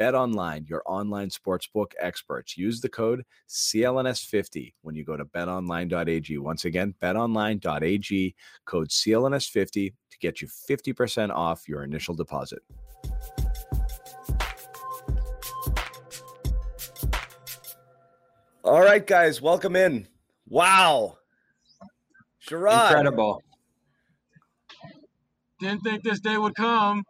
Bet Online, your online sportsbook experts. Use the code CLNS50 when you go to betonline.ag. Once again, betonline.ag, code CLNS50 to get you 50% off your initial deposit. All right, guys, welcome in. Wow. Sherrod, Incredible. Didn't think this day would come.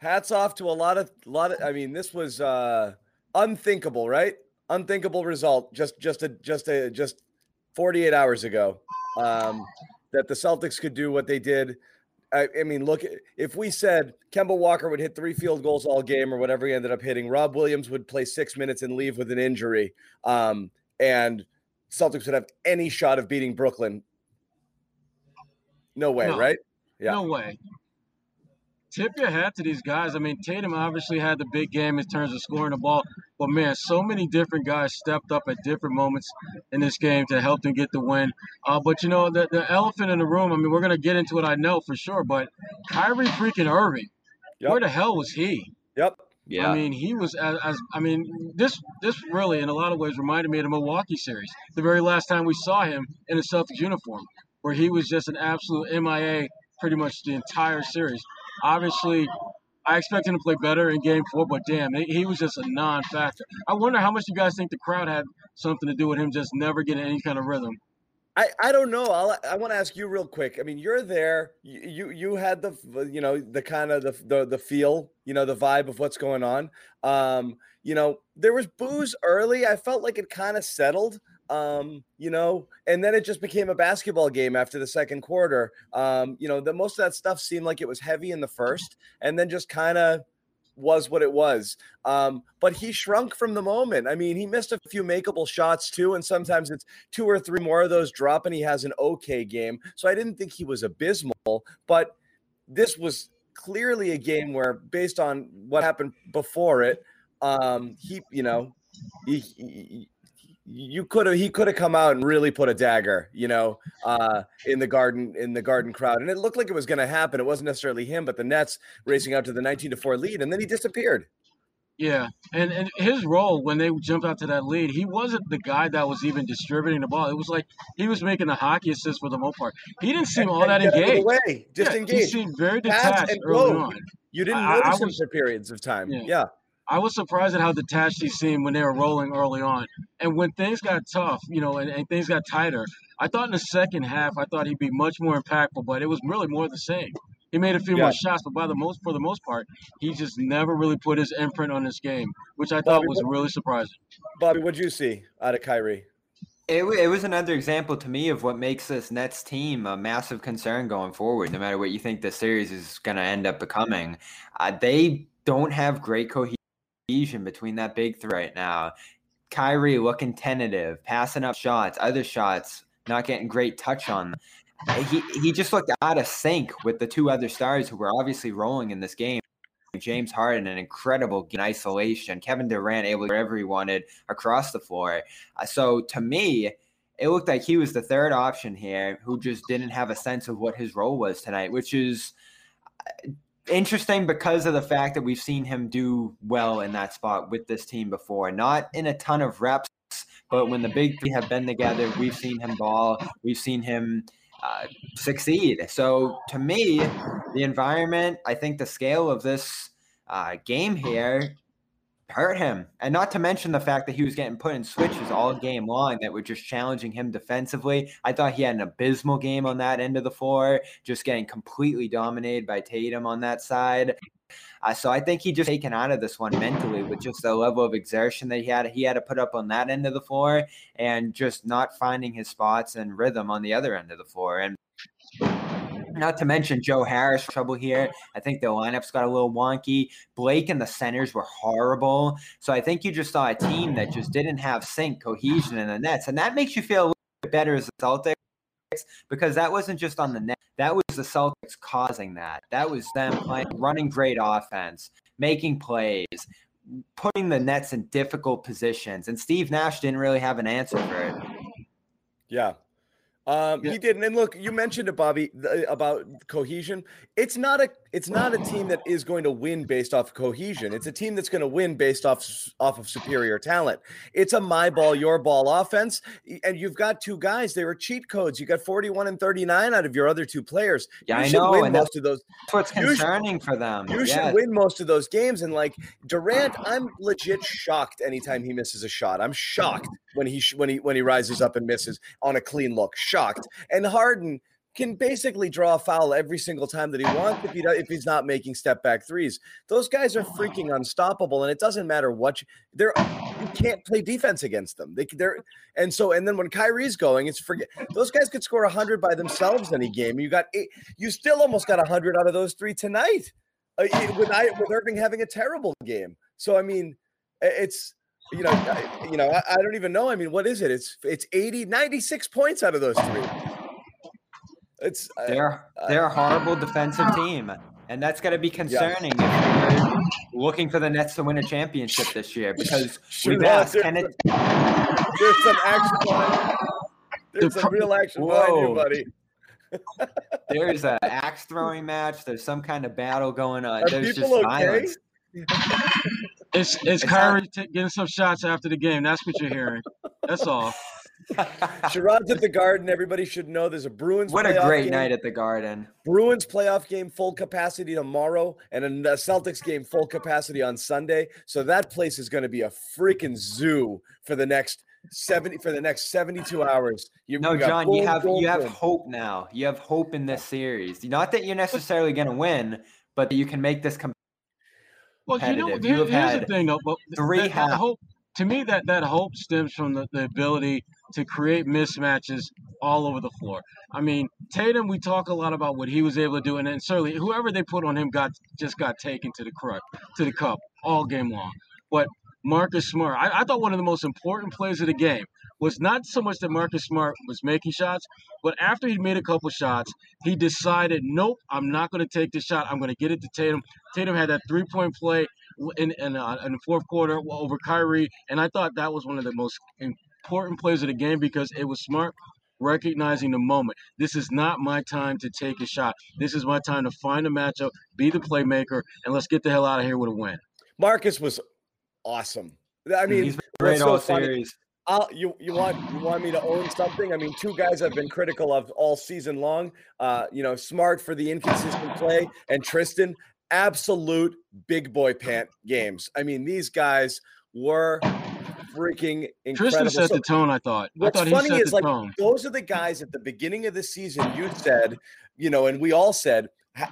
Hats off to a lot of lot of I mean, this was uh unthinkable, right? Unthinkable result just just a just a just 48 hours ago. Um that the Celtics could do what they did. I, I mean, look, if we said Kemba Walker would hit three field goals all game or whatever he ended up hitting, Rob Williams would play six minutes and leave with an injury. Um, and Celtics would have any shot of beating Brooklyn. No way, No. right? Yeah. No way. Tip your hat to these guys. I mean, Tatum obviously had the big game in terms of scoring the ball, but man, so many different guys stepped up at different moments in this game to help them get the win. Uh, but you know, the, the elephant in the room. I mean, we're gonna get into it, I know for sure. But Kyrie freaking Irving, Yep. where the hell was he? Yep. Yeah. I mean, he was as, as I mean, this this really in a lot of ways reminded me of the Milwaukee series. The very last time we saw him in a Celtics uniform, where he was just an absolute MIA pretty much the entire series. Obviously, I expect him to play better in Game Four, but damn, he, was just a non-factor. I wonder how much you guys think the crowd had something to do with him just never getting any kind of rhythm. I, I don't know. I'll, I want to ask you real quick. I mean, you're there. You you, you had the you know the kind of the, the the feel, you know, the vibe of what's going on. Um, you know, there was boos early. I felt like it kind of settled. Um, you know, and then it just became a basketball game after the second quarter. Um, you know, the most of that stuff seemed like it was heavy in the first, and then just kind of was what it was. Um, but he shrunk from the moment. I mean, he missed a few makeable shots too, and sometimes it's two or three more of those drop, and he has an okay game. So I didn't think he was abysmal, but this was clearly a game where, based on what happened before it, um, he, you know, he, he- you could have he could have come out and really put a dagger, you know, uh, in the garden in the garden crowd, and it looked like it was going to happen. It wasn't necessarily him, but the Nets racing out to the nineteen to four lead, and then he disappeared. Yeah, and and his role when they jumped out to that lead, he wasn't the guy that was even distributing the ball. It was like he was making the hockey assist for the most part. He didn't seem all that And get out of the engaged. way, just Yeah, He engaged. seemed very detached early on. You didn't I- I notice him was- for periods of time. Yeah. Yeah. I was surprised at how detached he seemed when they were rolling early on. And when things got tough, you know, and, and things got tighter, I thought in the second half, I thought he'd be much more impactful, but it was really more the same. He made a few Yeah. more shots, but by the most, for the most part, he just never really put his imprint on this game, which I thought Bobby, was what- really surprising. Bobby, what'd you see out of Kyrie? It, it was another example to me of what makes this Nets team a massive concern going forward. No matter what you think the series is going to end up becoming, uh, they don't have great cohesion between that big three right now. Kyrie looking tentative, passing up shots, other shots, not getting great touch on. them. He he just looked out of sync with the two other stars who were obviously rolling in this game. James Harden, an incredible in isolation. Kevin Durant able to do wherever he wanted across the floor. Uh, So to me, it looked like he was the third option here who just didn't have a sense of what his role was tonight, which is uh, interesting because of the fact that we've seen him do well in that spot with this team before. Not in a ton of reps, but when the big three have been together, we've seen him ball. We've seen him uh, succeed. So to me, the environment, I think the scale of this uh, game here hurt him. And not to mention the fact that he was getting put in switches all game long that were just challenging him defensively. I thought he had an abysmal game on that end of the floor, just getting completely dominated by Tatum on that side. Uh, so I think he just taken out of this one mentally with just the level of exertion that he had. He had to put up on that end of the floor and just not finding his spots and rhythm on the other end of the floor. And not to mention Joe Harris trouble here. I think the lineups got a little wonky. Blake and the centers were horrible. So I think you just saw a team that just didn't have sync, cohesion in the nets. And that makes you feel a little bit better as a Celtics because that wasn't just on the net. That was the Celtics causing that. That was them playing, running great offense, making plays, putting the Nets in difficult positions. And Steve Nash didn't really have an answer for it. Yeah, um, yeah. He didn't. And look, you mentioned it, Bobby, about cohesion. It's not a it's not a team that is going to win based off cohesion. It's a team that's going to win based off off of superior talent. It's a my ball, your ball offense, and you've got two guys. They were cheat codes. You got forty one and thirty nine out of your other two players. Yeah, you I know. Win and most of those. That's what's concerning should, for them. You yeah. should win most of those games. And like Durant, I'm legit shocked anytime he misses a shot. I'm shocked when he when he when he rises up and misses on a clean look. Shocked. And Harden can basically draw a foul every single time that he wants if he if he's not making step back threes. Those guys are freaking unstoppable, and it doesn't matter what you, they're. You can't play defense against them. They they're and so and then when Kyrie's going, it's forget those guys could score hundred by themselves any game. You got eight, you still almost got hundred out of those three tonight. Uh, with I, with Irving having a terrible game. So I mean, it's you know, I, you know, I, I, don't even know. I mean, what is it? It's it's 80, 96 points out of those three. It's they're uh, they're a horrible defensive team, and that's going to be concerning yeah. if you're looking for the Nets to win a championship this year because we've asked there's, it, there's some action behind. There's some real action Whoa. behind you, buddy. there's an axe throwing match. There's some kind of battle going on. Are there's just okay? violence. It's it's, Kyrie t- getting some shots after the game. That's what you're hearing. That's all. Sherrod's at the Garden. Everybody should know there's a Bruins. What a great game. night at the Garden. Bruins playoff game full capacity tomorrow, and a Celtics game full capacity on Sunday. So that place is going to be a freaking zoo for the next 70 for the next 72 hours. You, no, John, boom, you have boom, you have boom. hope now. You have hope in this series. Not that you're necessarily going to win, but that you can make this competitive well, you know, you here's the thing, though. But three that, that hope to me that that hope stems from the, the ability to create mismatches all over the floor. I mean, Tatum, we talk a lot about what he was able to do, and then certainly whoever they put on him got just got taken to the crux, to the cup all game long. But Marcus Smart, I, I thought one of the most important plays of the game was not so much that Marcus Smart was making shots, but after he made a couple shots, he decided, nope, I'm not going to take this shot. I'm going to get it to Tatum. Tatum had that three point play in in, uh, in the fourth quarter over Kyrie, and I thought that was one of the most important plays of the game because it was Smart recognizing the moment. This is not my time to take a shot. This is my time to find a matchup, be the playmaker, and let's get the hell out of here with a win. Marcus was awesome. I mean, he's great so all funny. series. I'll, you you want you want me to own something? I mean, two guys I've been critical of all season long. Uh, you know, smart for the inconsistent play, and Tristan, absolute big boy pant games. I mean, these guys were freaking incredible. Tristan set so, the tone. I thought. What's I thought funny is like tone. those are the guys at the beginning of the season. You said, you know, and we all said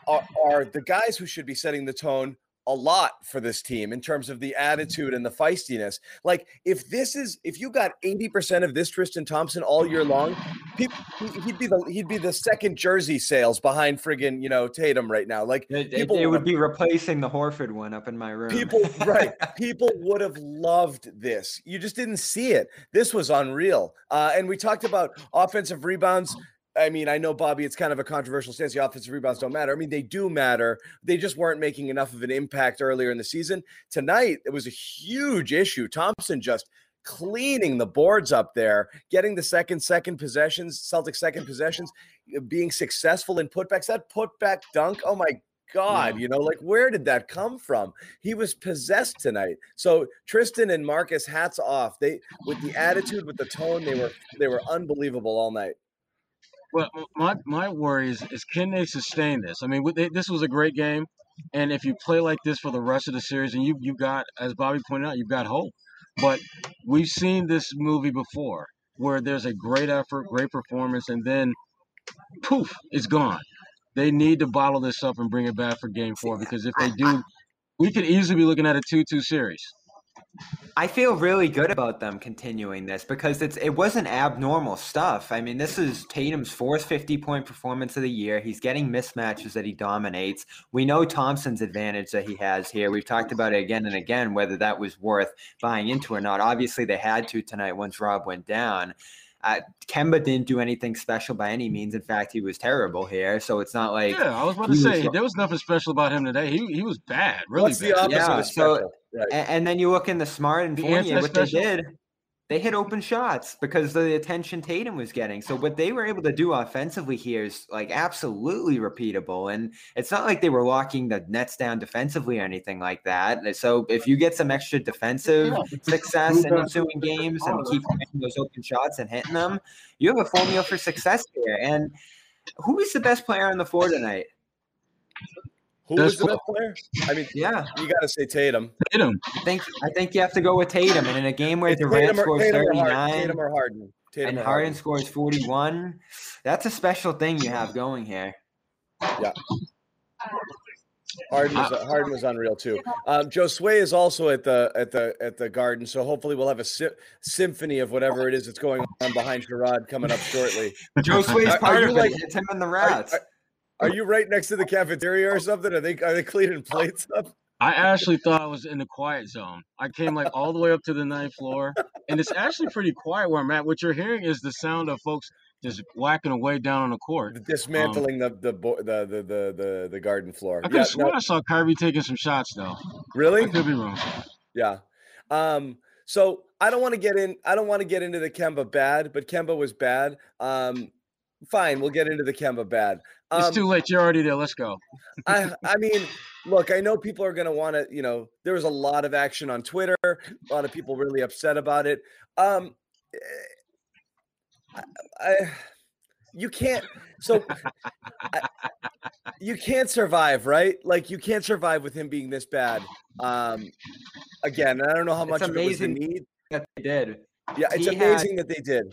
are, are the guys who should be setting the tone a lot for this team in terms of the attitude and the feistiness. Like if this is if you got 80% of this Tristan Thompson all year long, people, he'd be the he'd be the second jersey sales behind friggin', you know, Tatum right now. Like it, people it, it would be replacing the Horford one up in my room. People right. people would have loved this. You just didn't see it. This was unreal. Uh, and we talked about offensive rebounds I mean, I know Bobby, it's kind of a controversial stance. The offensive rebounds don't matter. I mean, they do matter. They just weren't making enough of an impact earlier in the season. Tonight, it was a huge issue. Thompson just cleaning the boards up there, getting the second second possessions, Celtic second possessions, being successful in putbacks. That putback dunk, oh my God, you know, like where did that come from? He was possessed tonight. So Tristan and Marcus, hats off. They with the attitude, with the tone, they were they were unbelievable all night. Well, my my worry is, is can they sustain this? I mean, they, this was a great game, and if you play like this for the rest of the series, and you you got, as Bobby pointed out, you've got hope. But we've seen this movie before, where there's a great effort, great performance, and then poof, it's gone. They need to bottle this up and bring it back for Game Four because if they do, we could easily be looking at a two-two series. I feel really good about them continuing this because it's it wasn't abnormal stuff. I mean, this is Tatum's fourth 50 point performance of the year. He's getting mismatches that he dominates. We know Thompson's advantage that he has here. We've talked about it again and again, whether that was worth buying into or not. Obviously, they had to tonight once Rob went down. Uh, Kemba didn't do anything special by any means. In fact, he was terrible here. So it's not like Yeah, I was about to say was- there was nothing special about him today. He he was bad, really What's the bad. opposite Yeah, of so- Right. And, and then you look in the smart and The Fournier, what they did, they hit open shots because of the attention Tatum was getting. So what they were able to do offensively here is like absolutely repeatable. And it's not like they were locking the nets down defensively or anything like that. So if you get some extra defensive success in ensuing games and keep making those open shots and hitting them, you have a formula for success here. And who is the best player on the floor tonight? Who That's was the best player? I mean, Yeah, you got to say Tatum. Tatum. I think I think you have to go with Tatum. And in a game where It's Durant Tatum or, scores Tatum or, Harden, 39, Tatum or Harden. Tatum and or Harden scores 41. That's a special thing you have going here. Harden was, Harden was unreal too. Um, Joe Sway is also at the at the at the Garden, so hopefully we'll have a sy- symphony of whatever it is that's going on behind Sherrod coming up shortly. Joe Sway's Are- are part you of like- it. It's him and the Rats. are- Are you right next to the cafeteria or something? Are they are they cleaning plates up? I actually thought I was in the quiet zone. I came like all the way up to the ninth floor, and it's actually pretty quiet where I'm at. What you're hearing is the sound of folks just whacking away down on the court. Dismantling the, the the the the the the garden floor. I could Yeah, sworn no, I saw Kyrie taking some shots though. really? I could be wrong. Yeah. Um, so I don't want to get in. I don't want to get into the Kemba bad, but Kemba was bad. Um, fine, we'll get into the Kemba bad. Um, It's too late. You're already there. Let's go. I I mean, look, I know people are going to want to. You know, there was a lot of action on Twitter. A lot of people really upset about it. Um, eh, I, I you can't. So I, you can't survive, right? Like you can't survive with him being this bad. Um, again, I don't know how It's much of it was the amazing. need. that they did. Yeah, it's He had- amazing that they did.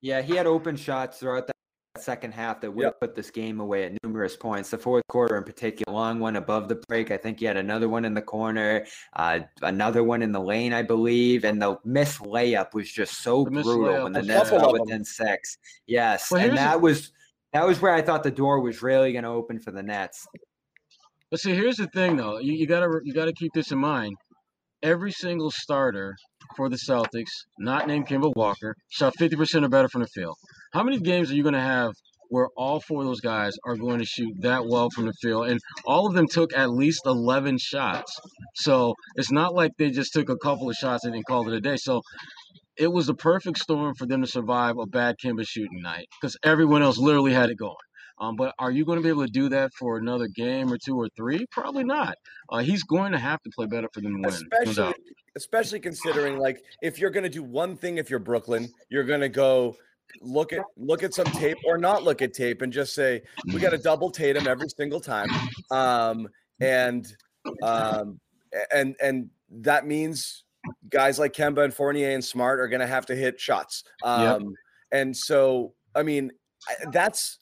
Yeah, he had open shots throughout that second half that would Yep. put this game away at numerous points. The fourth quarter, in particular, long one above the break. I think he had another one in the corner, uh, another one in the lane, I believe, and the missed layup was just so The missed brutal when the Nets bad. got Couple of 'em. within six. Yes, Well, and here's the- that was that was where I thought the door was really going to open for the Nets. But see, here's the thing, though. You, you gotta you gotta keep this in mind. Every single starter for the Celtics, not named Kemba Walker, shot 50% or better from the field. How many games are you going to have where all four of those guys are going to shoot that well from the field? And all of them took at least 11 shots. So it's not like they just took a couple of shots and then called it a day. So it was the perfect storm for them to survive a bad Kemba shooting night because everyone else literally had it going. Um, but are you going to be able to do that for another game or two or three? Probably not. Uh, he's going to have to play better for them to win. especially especially considering like if you're going to do one thing if you're Brooklyn, you're going to go look at look at some tape or not look at tape and just say we got to double Tatum every single time, um, and um, and and that means guys like Kemba and Fournier and Smart are going to have to hit shots. Um, And so I mean that's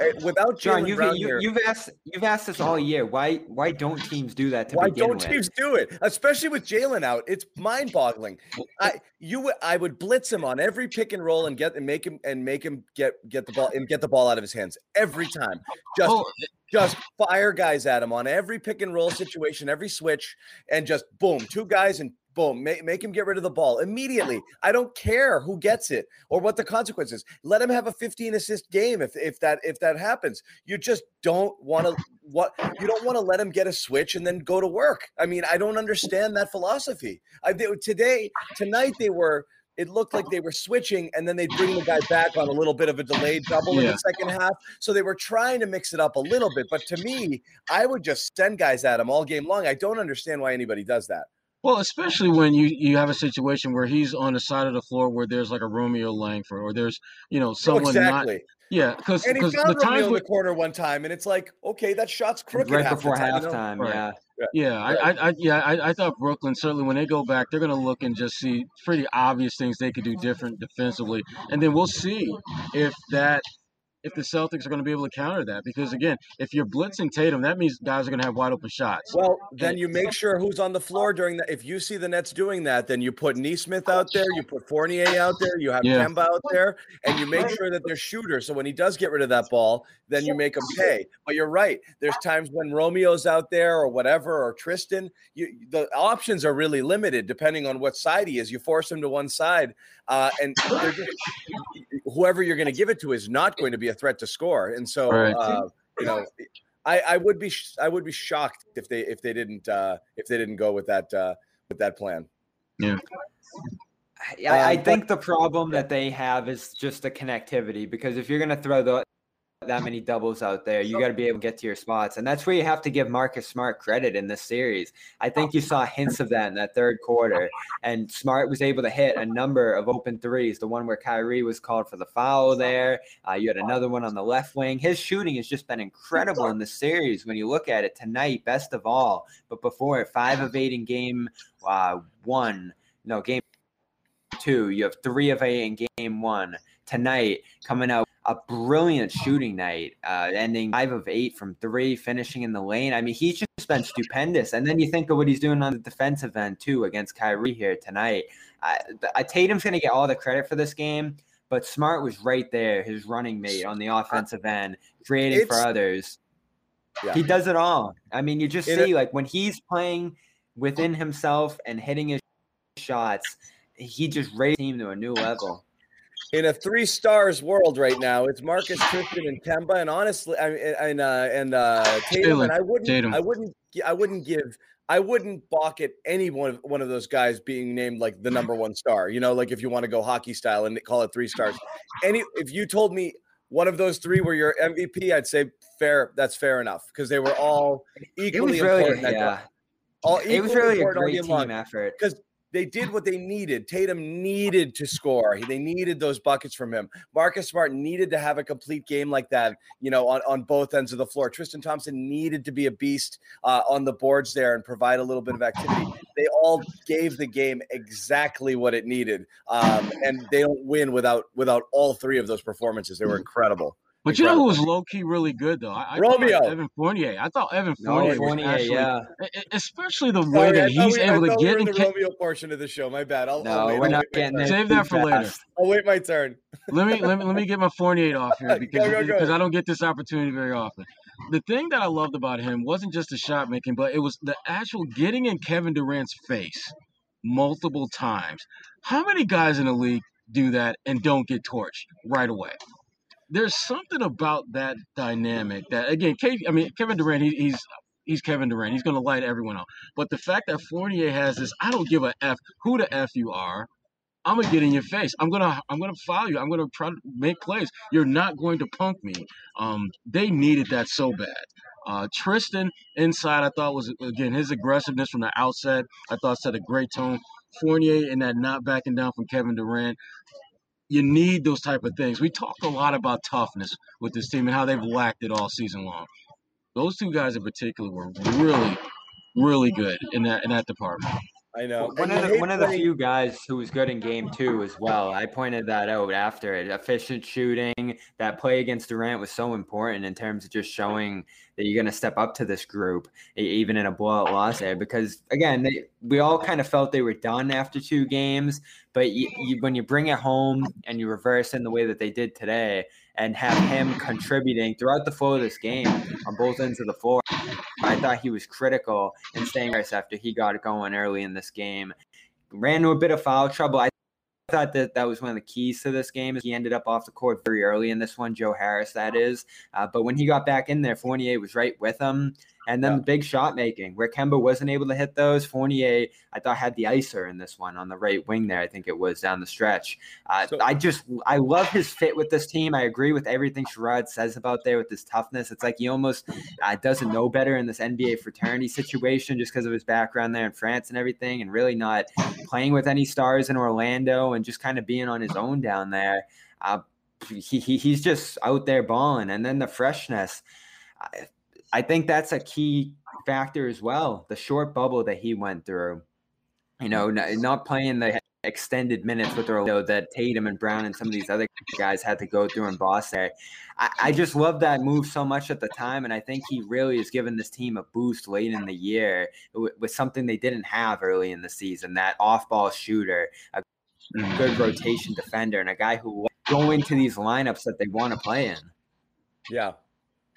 Eh, without John, you've Brown you, you've asked you've asked this all year. Why why don't teams do that to Why don't with? teams do it? Especially with Jalen out, it's mind-boggling. I you would I would blitz him on every pick and roll and get and make him and make him get get the ball and get the ball out of his hands every time. Just Oh, just fire guys at him on every pick and roll situation, every switch, and just boom, two guys and Boom, make, make him get rid of the ball immediately. I don't care who gets it or what the consequences. Let him have a 15 assist game if if that if that happens. You just don't want to what you don't want to let him get a switch and then go to work. I mean, I don't understand that philosophy. I today tonight they were it looked like they were switching and then they'd bring the guy back on a little bit of a delayed double yeah. in the second half. So they were trying to mix it up a little bit. But to me, I would just send guys at him all game long. I don't understand why anybody does that. Well, especially when you, you have a situation where he's on the side of the floor where there's like a Romeo Langford or there's you know oh, someone oh, exactly. not yeah because and he found the Romeo in the corner one time and it's like okay that shot's crooked right before halftime, you know? yeah. Yeah, yeah, right. I, I, yeah, I, I, thought Brooklyn certainly when they go back, they're going to look and just see pretty obvious things they could do different defensively, and then we'll see if that if the Celtics are going to be able to counter that. Because again, if you're blitzing Tatum, that means guys are going to have wide open shots. Well, then you make sure who's on the floor during that. If you see the Nets doing that, then you put Nesmith out there, you put Fournier out there, you have yeah. Kemba out there, and you make sure that they're shooters. So when he does get rid of that ball, then you make him pay. But you're right. There's times when Romeo's out there or whatever, or Tristan. You, the options are really limited depending on what side he is. You force him to one side, uh, and just, whoever you're going to give it to is not going to be a threat to score. And so, right. uh, you know, I, I, would be I would be shocked if they if they didn't uh, if they didn't go with that uh, with that plan. Yeah. I, I um, think the problem that they have is just the connectivity because if you're going to throw the that many doubles out there. You got to be able to get to your spots. And that's where you have to give Marcus Smart credit in this series. I think you saw hints of that in that third quarter. And Smart was able to hit a number of open threes. The one where Kyrie was called for the foul there. Uh, you had another one on the left wing. His shooting has just been incredible in the series when you look at it tonight, best of all. But before it, five of eight in game uh, one. No, game two. You have three of eight in game one. Tonight, coming out a brilliant shooting night, uh, ending five of eight from three, finishing in the lane. I mean, he's just been stupendous. And then you think of what he's doing on the defensive end too against Kyrie here tonight. I Tatum's going to get all the credit for this game, but Smart was right there, his running mate on the offensive end, creating for others. Yeah. He does it all. I mean, you just see like when he's playing within himself and hitting his shots, he just raised team to a new level in a three stars world right now, it's Marcus Tristan and Kemba, and honestly, I mean, and uh, and uh, Tatum, and I wouldn't, Tatum. I wouldn't, I wouldn't give, I wouldn't balk at any one of one of those guys being named like the number one star. You know, like if you want to go hockey style and call it three stars. Any, if you told me one of those three were your MVP, I'd say fair. That's fair enough because they were all equally really, important. Yeah. All it was really a great team effort because they did what they needed. Tatum needed to score. They needed those buckets from him. Marcus Smart needed to have a complete game like that, you know, on, on both ends of the floor. Tristan Thompson needed to be a beast uh, on the boards there and provide a little bit of activity. They all gave the game exactly what it needed, um, and they don't win without without all three of those performances. They were incredible. But you know who was low key really good though? I, I Romeo Evan Fournier. I thought Evan Fournier, no, Fournier actually, yeah. especially the way Sorry, that he's we, able to get in the Romeo portion of the show. My bad. I'll, no, I'll wait, we're not getting Save that for later. I'll wait my turn. let me let me let me get my Fournier off here because go, go, go. because I don't get this opportunity very often. The thing that I loved about him wasn't just the shot making, but it was the actual getting in Kevin Durant's face multiple times. How many guys in the league do that and don't get torched right away? There's something about that dynamic that again, I mean Kevin Durant, he, he's he's Kevin Durant. He's going to light everyone up. But the fact that Fournier has this, I don't give a f who the f you are. I'm gonna get in your face. I'm gonna I'm gonna foul you. I'm gonna try to make plays. You're not going to punk me. Um, they needed that so bad. Uh, Tristan inside, I thought was again his aggressiveness from the outset. I thought set a great tone. Fournier and that not backing down from Kevin Durant you need those type of things. We talked a lot about toughness with this team and how they've lacked it all season long. Those two guys in particular were really, really good in that in that department. I know. One of the one of the few guys who was good in game two as well. I pointed that out after it. Efficient shooting. That play against Durant was so important in terms of just showing that you're going to step up to this group, even in a blowout loss there. Because again, they, we all kind of felt they were done after two games. But you, you, when you bring it home and you reverse in the way that they did today, and have him contributing throughout the flow of this game on both ends of the floor. I thought he was critical in staying after he got going early in this game. ran into a bit of foul trouble. I thought that that was one of the keys to this game. Is he ended up off the court very early in this one, Joe Harris, that is. Uh, but when he got back in there, Fournier was right with him. And then yeah. the big shot making, where Kemba wasn't able to hit those. Fournier, I thought, had the icer in this one on the right wing there. I think it was down the stretch. Uh, so, I just, I love his fit with this team. I agree with everything Sherrod says about there with his toughness. It's like he almost uh, doesn't know better in this NBA fraternity situation just because of his background there in France and everything, and really not playing with any stars in Orlando and just kind of being on his own down there. Uh, he, he, he's just out there balling. And then the freshness. I, I think that's a key factor as well. The short bubble that he went through, you know, not playing the extended minutes with Orlando that Tatum and Brown and some of these other guys had to go through in Boston. I, I just love that move so much at the time, and I think he really has given this team a boost late in the year with, with something they didn't have early in the season. That off-ball shooter, a good mm-hmm. rotation defender, and a guy who go into these lineups that they want to play in. Yeah,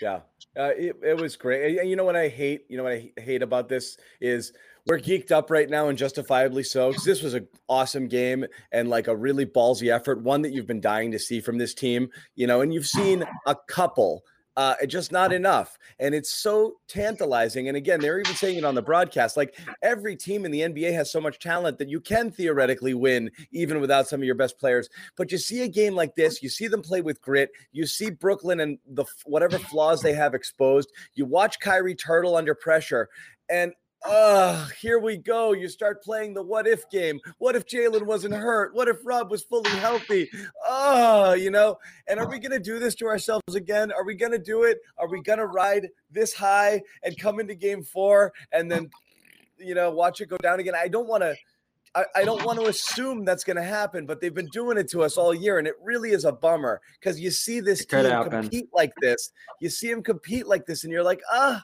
yeah, uh, it, it was great. And you know what I hate? You know what I hate about this is we're geeked up right now and justifiably so because this was an awesome game and like a really ballsy effort, one that you've been dying to see from this team. You know, and you've seen a couple uh, just not enough. And it's so tantalizing. And again, they're even saying it on the broadcast like every team in the NBA has so much talent that you can theoretically win even without some of your best players. But you see a game like this, you see them play with grit, you see Brooklyn and the whatever flaws they have exposed, you watch Kyrie turtle under pressure. And oh, here we go. You start playing the what if game. What if Jalen wasn't hurt? What if Rob was fully healthy? Oh, you know, and are we going to do this to ourselves again? Are we going to do it? Are we going to ride this high and come into game four and then, you know, watch it go down again? I don't want to. I, don't want to assume that's going to happen, but they've been doing it to us all year, and it really is a bummer because you see this team compete like this. You see him compete like this, and you're like, ah,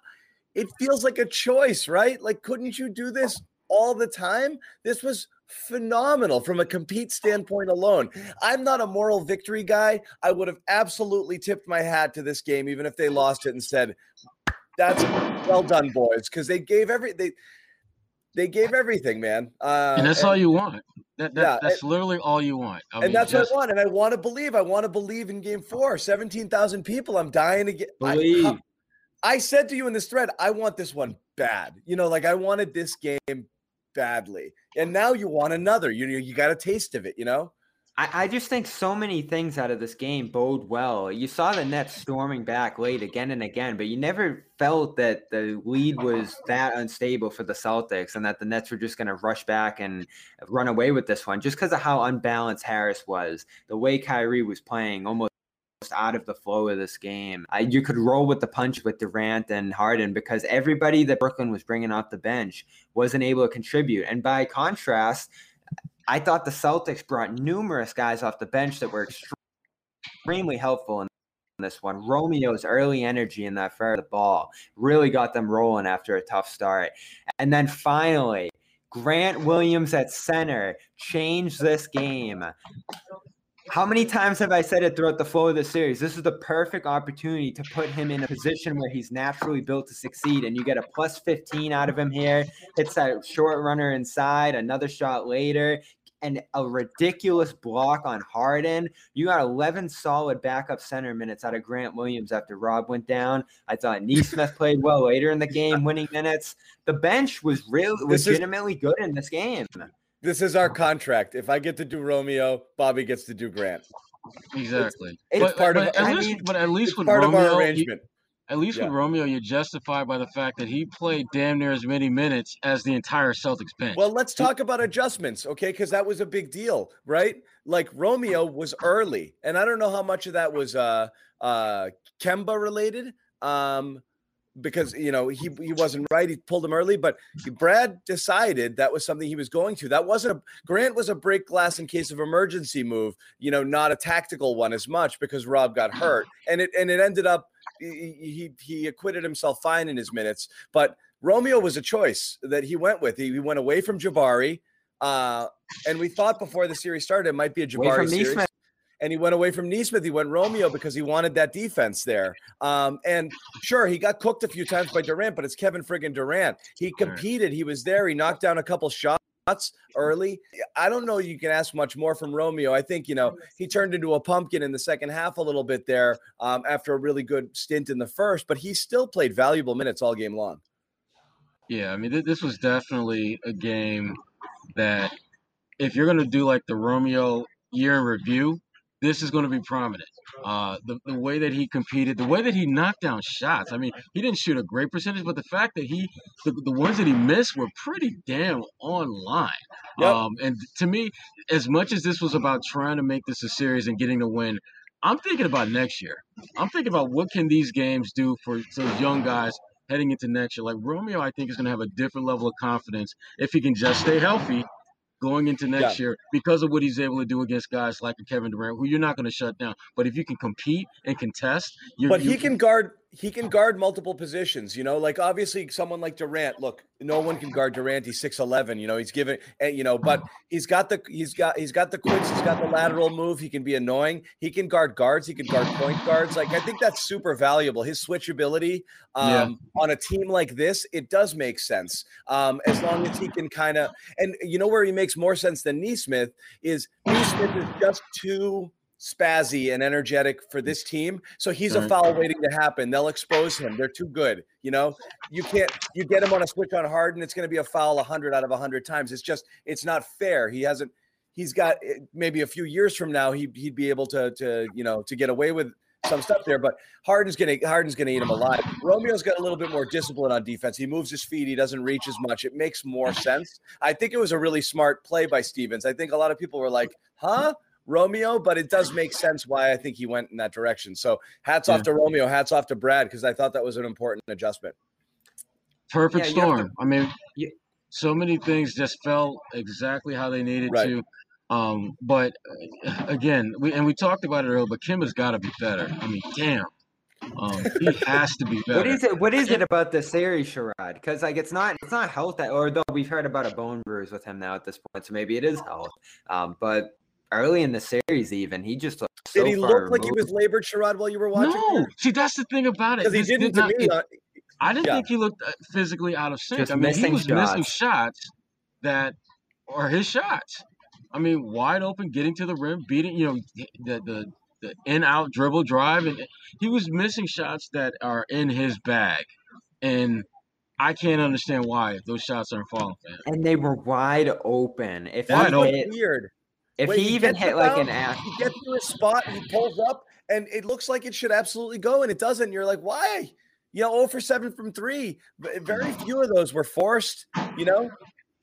it feels like a choice, right? Like, couldn't you do this all the time? This was phenomenal from a compete standpoint alone. I'm not a moral victory guy. I would have absolutely tipped my hat to this game, even if they lost it and said, "That's well done, boys," because they gave every they they gave everything, man. Uh, and that's and, all you want. That, that yeah, that's and, literally all you want. I and mean, that's just, what I want. And I want to believe. I want to believe in Game Four. Seventeen thousand people. I'm dying to get. Believe. I, I said to you in this thread, I want this one bad. You know, like I wanted this game badly, and now you want another. You know, you got a taste of it. You know. I, I just think so many things out of this game bode well. You saw the Nets storming back late again and again, but you never felt that the lead was that unstable for the Celtics and that the Nets were just going to rush back and run away with this one just because of how unbalanced Harris was. The way Kyrie was playing almost out of the flow of this game. I, you could roll with the punch with Durant and Harden because everybody that Brooklyn was bringing off the bench wasn't able to contribute. And by contrast, I thought the Celtics brought numerous guys off the bench that were extremely helpful in this one. Romeo's early energy in that of the ball really got them rolling after a tough start. And then finally, Grant Williams at center changed this game. How many times have I said it throughout the flow of the series? This is the perfect opportunity to put him in a position where he's naturally built to succeed. And you get a plus 15 out of him here. Hits a short runner inside, another shot later, and a ridiculous block on Harden. You got 11 solid backup center minutes out of Grant Williams after Rob went down. I thought Nesmith played well later in the game, winning minutes. The bench was really legitimately good in this game. This is our contract. If I get to do Romeo, Bobby gets to do Grant. Exactly. It's, it's but, part but of. At I least, mean, but at least with part Romeo, of our arrangement. You, at least yeah. with Romeo, you're justified by the fact that he played damn near as many minutes as the entire Celtics bench. Well, let's talk about adjustments, okay? Because that was a big deal, right? Like Romeo was early, and I don't know how much of that was uh uh Kemba related. Um, because you know he he wasn't right. He pulled him early, but Brad decided that was something he was going to. That wasn't a Grant was a break glass in case of emergency move. You know, not a tactical one as much because Rob got hurt, and it and it ended up he he, acquitted himself fine in his minutes. But Romeo was a choice that he went with. He, he went away from Jabari. Uh, and we thought before the series started it might be a Jabari series and he went away from Nesmith. He went Romeo because he wanted that defense there. Um, and sure, he got cooked a few times by Durant, but it's Kevin friggin' Durant. He competed. He was there. He knocked down a couple shots. shots early. I don't know you can ask much more from Romeo. I think, you know, he turned into a pumpkin in the second half a little bit there um, after a really good stint in the first, but he still played valuable minutes all game long. Yeah, I mean, th- this was definitely a game that if you're going to do like the Romeo year in review, this is going to be prominent. Uh, the, the way that he competed, the way that he knocked down shots. I mean, he didn't shoot a great percentage, but the fact that he, the, the ones that he missed were pretty damn online. Yep. Um, and to me, as much as this was about trying to make this a series and getting the win, I'm thinking about next year. I'm thinking about what can these games do for those young guys heading into next year. Like Romeo, I think is going to have a different level of confidence if he can just stay healthy going into next Yeah. year because of what he's able to do against guys like Kevin Durant, who you're not going to shut down. But if you can compete and contest, you're, But he can guard he can guard multiple positions, you know, like obviously someone like Durant, look, no one can guard Durant. He's 6'11, you know, he's given, you know, but he's got the he's got he's got the quicks, he's got the lateral move, he can be annoying, he can guard guards, he can guard point guards. Like I think that's super valuable. His switchability um Yeah. on a team like this, it does make sense. Um, as long as he can kind of and you know where he makes more sense than Nesmith is Nesmith is just too spazzy and energetic for this team. So he's a foul waiting to happen. They'll expose him. They're too good. You know, you can't, you get him on a switch on Harden, it's going to be a foul 100 out of 100 times. It's just, it's not fair. He hasn't, he's got eh, maybe a few years from now, he, he'd be able to, to, you know, to get away with some stuff there, but Harden's gonna Harden's gonna eat him alive. Romeo's got a little bit more discipline on defense. He moves his feet, he doesn't reach as much. It makes more sense. I think it was a really smart play by Stevens. I think a lot of people were like, huh? Romeo, but it does make sense why I think he went in that direction. So hats off to Romeo, hats off to Brad, because I thought that was an important adjustment. perfect Yeah, you have to- storm. I mean, so many things just fell exactly how they needed Right. to. Um, but uh, again, we and we talked about it earlier, but Kim has got to be better. I mean, damn, um, he has to be better. What is it? What is it about the series, Sherrod? Because like it's not it's not health that, or though we've heard about a bone bruise with him now at this point, so maybe it is health. Um, but early in the series, even he just looked so Did he far look like he was removed. labored, Sherrod, while you were watching? No, see that's the thing about it. because he didn't did to not- me. it- uh, I didn't Yeah. think he looked uh, physically out of sync. Just I mean, he missing was missing shots. shots that are his shots. I mean, wide open, getting to the rim, beating, you know, the the, the in out dribble drive, and he was missing shots that are in his bag, and I can't understand why those shots aren't falling for him. And they were wide open. If Wide he open. hit, weird. If Wait, he even hit like an ass, he gets to his spot, he pulls up, and it looks like it should absolutely go, and it doesn't. You're like, why? You know, 0 for 7 from three. V- Very few of those were forced, you know?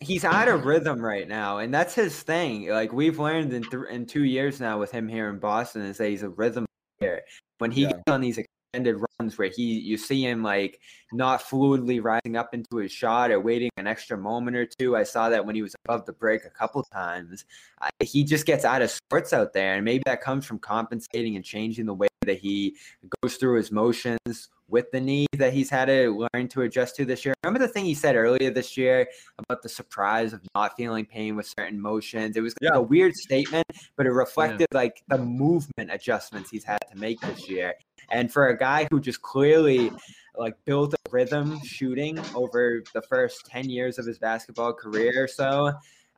he's out of rhythm right now, and that's his thing. Like we've learned in th- in two years now with him here in Boston is that he's a rhythm player. When he Yeah. gets on these extended runs where he you see him like not fluidly rising up into his shot or waiting an extra moment or two. I saw that when he was above the break a couple times. I, he just gets out of sorts out there, and maybe that comes from compensating and changing the way that he goes through his motions with the knee that he's had to learn to adjust to this year. Remember the thing he said earlier this year about the surprise of not feeling pain with certain motions. It was like Yeah. a weird statement, but it reflected like the movement adjustments he's had to make this year. And for a guy who just clearly like built a rhythm shooting over the first 10 years of his basketball career or so,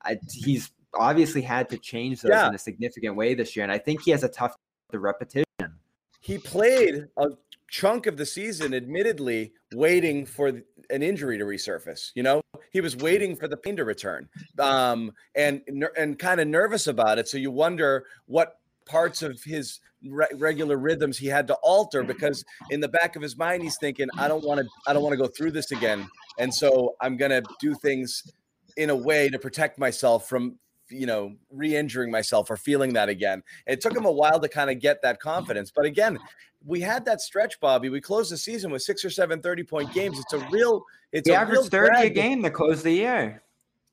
I, he's obviously had to change those Yeah. in a significant way this year. And I think he has a tough the repetition. He played a chunk of the season, admittedly, waiting for an injury to resurface. You know, he was waiting for the pain to return, um, and and kind of nervous about it. So you wonder what parts of his re- regular rhythms he had to alter mm-hmm. because in the back of his mind he's thinking, I don't want to, I don't want to go through this again, and so I'm gonna do things in a way to protect myself from you know re-injuring myself or feeling that again. It took him a while to kind of get that confidence. But again we had that stretch bobby. We closed the season with six or seven 30 point games. It's a real it's He a real averaged 30 a game to close the year.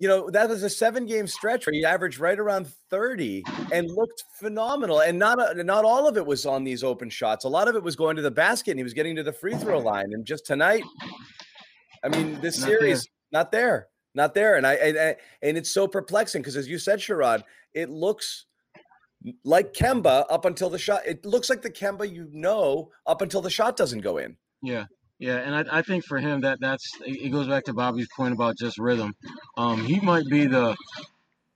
You know that was a seven game stretch where he averaged right around 30 and looked phenomenal. And not a, not all of it was on these open shots. A lot of it was going to the basket and he was getting to the free throw line. And just tonight i mean this Not there. series not there not there. And i and, I- and it's so perplexing because as you said sherrod it looks like kemba up until the shot it looks like the kemba you know up until the shot doesn't go in. Yeah, Yeah, and I, I think for him that that's it goes back to Bobby's point about just rhythm. Um, he might be the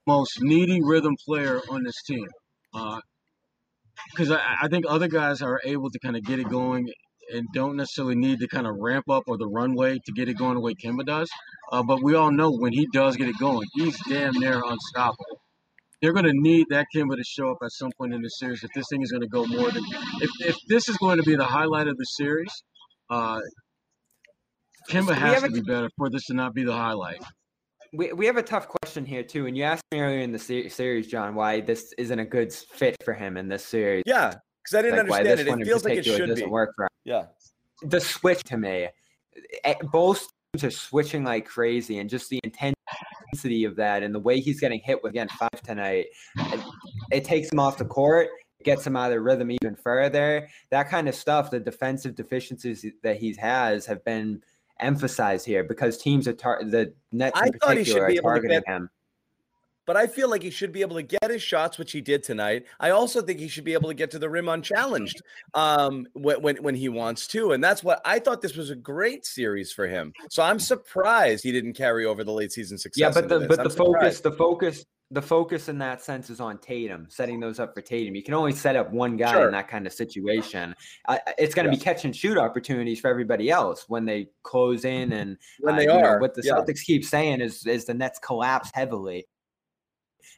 most needy rhythm player on this team. Because I, I think other guys are able to kind of get it going and don't necessarily need to kind of ramp up or the runway to get it going the way Kemba does. Uh, but we all know when he does get it going, he's damn near unstoppable. They're going to need that Kemba to show up at some point in the series if this thing is going to go more than if, if this is going to be the highlight of the series. Uh, Kemba we has to a- be better for this to not be the highlight. We, we have a tough question here too, and you asked me earlier in the se- series, John, why this isn't a good fit for him in this series. Yeah, because I didn't Like why understand this it. one It feels like it should be. doesn't work for him. Yeah. The switch to me, eh, both teams are switching like crazy, and just the intensity of that and the way he's getting hit with again five tonight, it, it takes him off the court. Gets him out of the rhythm even further. That kind of stuff, the defensive deficiencies that he has, have been emphasized here because teams are tar- the Nets I in thought he should particular be are able to targeting get- him. But I feel like he should be able to get his shots, which he did tonight. I also think he should be able to get to the rim unchallenged um, when, when when he wants to, and that's what I thought. This was a great series for him. So I'm surprised he didn't carry over the late season success. Yeah, but the but I'm the focus, the focus, the focus in that sense is on Tatum, setting those up for Tatum. You can only set up one guy Sure. in that kind of situation. I- it's going to Yeah. be catch and shoot opportunities for everybody else when they close in and When uh, they you know, are, what the yeah. Celtics keep saying is is the Nets collapse heavily.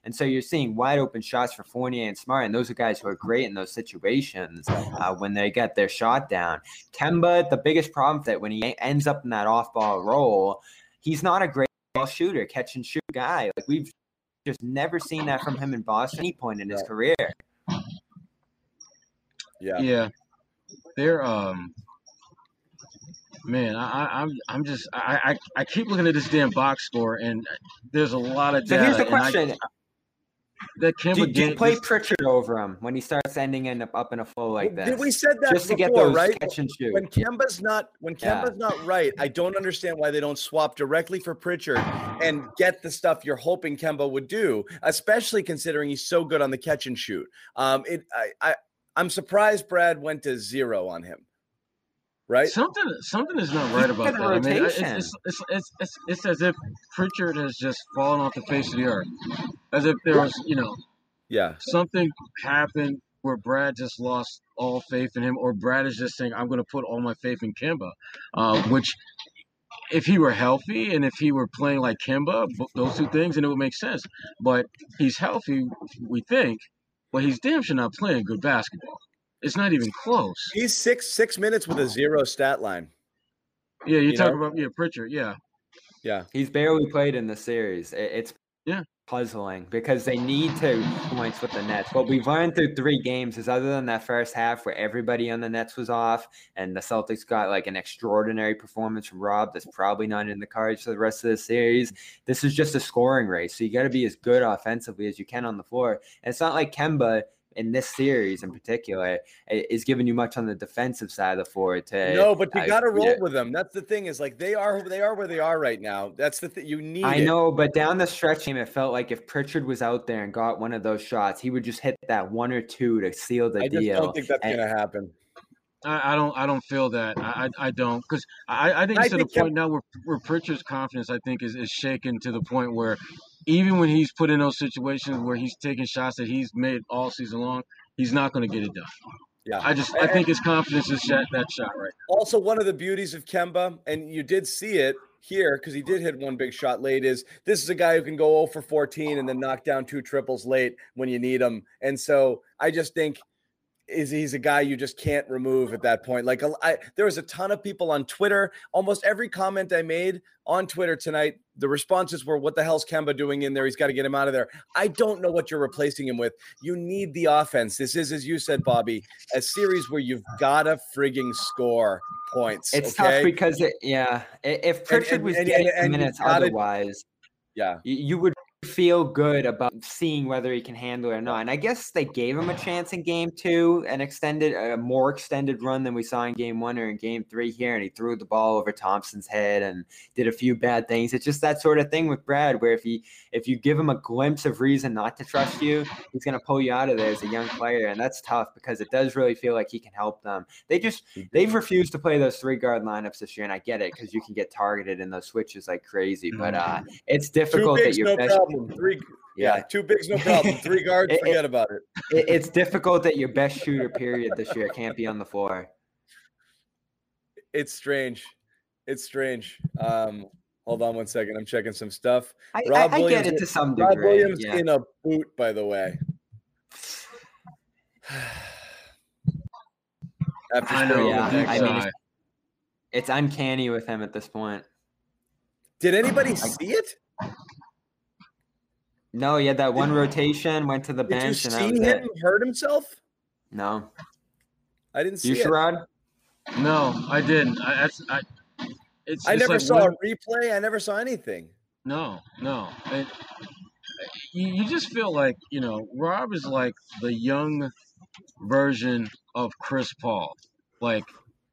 And so you're seeing wide open shots for Fournier and Smart, and those are guys who are great in those situations uh, when they get their shot down. Kemba, the biggest problem that when he ends up in that off-ball role, he's not a great ball shooter, catch and shoot guy. Like we've just never seen that from him in Boston any point in his career. yeah. Yeah, they're um, man, I, I I'm I'm just I, I I keep looking at this damn box score and there's a lot of data. So here's the and I- question: that Kemba do, do you play this- Pritchard over him when he starts ending in up, up in a flow like Well, this? Did we said that just to before, get those right? catch and shoot? When Kemba's not when Yeah. Kemba's not right, I don't understand why they don't swap directly for Pritchard and get the stuff you're hoping Kemba would do, especially considering he's so good on the catch and shoot. Um, it I, I I'm surprised Brad went to zero on him. Right? Something something is not right about that. I mean, it's, it's, it's, it's, it's, it's as if Pritchard has just fallen off the face of the earth, as if there was you know Yeah. something happened where Brad just lost all faith in him, or Brad is just saying, "I'm going to put all my faith in Kemba," uh, which. If he were healthy and if he were playing like Kemba, those two things, and it would make sense. But he's healthy, we think, but he's damn sure not playing good basketball. It's not even close. He's six six minutes with a zero stat line. Yeah, you You talk know? about yeah, Pritchard. Yeah, Yeah. He's barely played in the series. It- It's Yeah. puzzling because they need to points with the Nets. What we've learned through three games is other than that first half where everybody on the Nets was off and the Celtics got like an extraordinary performance from Rob that's probably not in the cards for the rest of the series. This is just a scoring race. So you got to be as good offensively as you can on the floor. And it's not like Kemba in this series in particular i- is giving you much on the defensive side of the floor to No, but you got to roll yeah. with them. That's the thing. Is like they are they are where they are right now. That's the thing. You need. I it. know, but down the stretch game, it felt like if Pritchard was out there and got one of those shots, he would just hit that one or two to seal the deal. I just deal. don't think that's And- going to happen. I, I don't. I don't feel that. I. I, I don't because I. I think I to think the point now where where Pritchard's confidence, I think, is is shaken to the point where even when he's put in those situations where he's taking shots that he's made all season long, he's not going to get it done. Yeah. I just. I think his confidence is shot, that shot right. Also, one of the beauties of Kemba, and you did see it here because he did hit one big shot late, is this is a guy who can go 0 for 14 and then knock down two triples late when you need them. And so I just think is he's a guy you just can't remove at that point. Like I, there was a ton of people on Twitter. Almost every comment I made on Twitter tonight, the responses were, "What the hell's Kemba doing in there? He's got to get him out of there." I don't know what you're replacing him with. You need the offense. This is, as you said, Bobby, a series where you've uh. got to frigging score points. It's okay? tough because it, yeah, if Pritchard and- was and- getting and- you minutes gotta- otherwise, yeah, you, you would feel good about seeing whether he can handle it or not. And I guess they gave him a chance in game two, an extended, a more extended run than we saw in game one or in game three here. And he threw the ball over Thompson's head and did a few bad things. It's just that sort of thing with Brad, where if he if you give him a glimpse of reason not to trust you, he's going to pull you out of there as a young player, and that's tough because it does really feel like he can help them. They just they've refused to play those three guard lineups this year, and I get it because you can get targeted in those switches like crazy. But uh, it's difficult that your no best. Problem. Three, yeah, two bigs, no problem. Three guards, It- it- forget about it. it- It's difficult that your best shooter period this year can't be on the floor. It's strange. It's strange. Um, hold on one second. I'm checking some stuff. I, I, Rob I get Williams it to some degree. Rob. Williams yeah. in a boot, by the way. After I know. Yeah, the the big I mean, sigh. It's uncanny with him at this point. Did anybody see it? No, he had that one rotation, went to the Did bench, and that see was him it. hurt himself? No, I didn't see you it. Sherrod? No, I didn't. I, that's, I, it's, I it's never like saw when- a replay. I never saw anything. No, no. And you, you just feel like, you know, Rob is like the young version of Chris Paul. Like,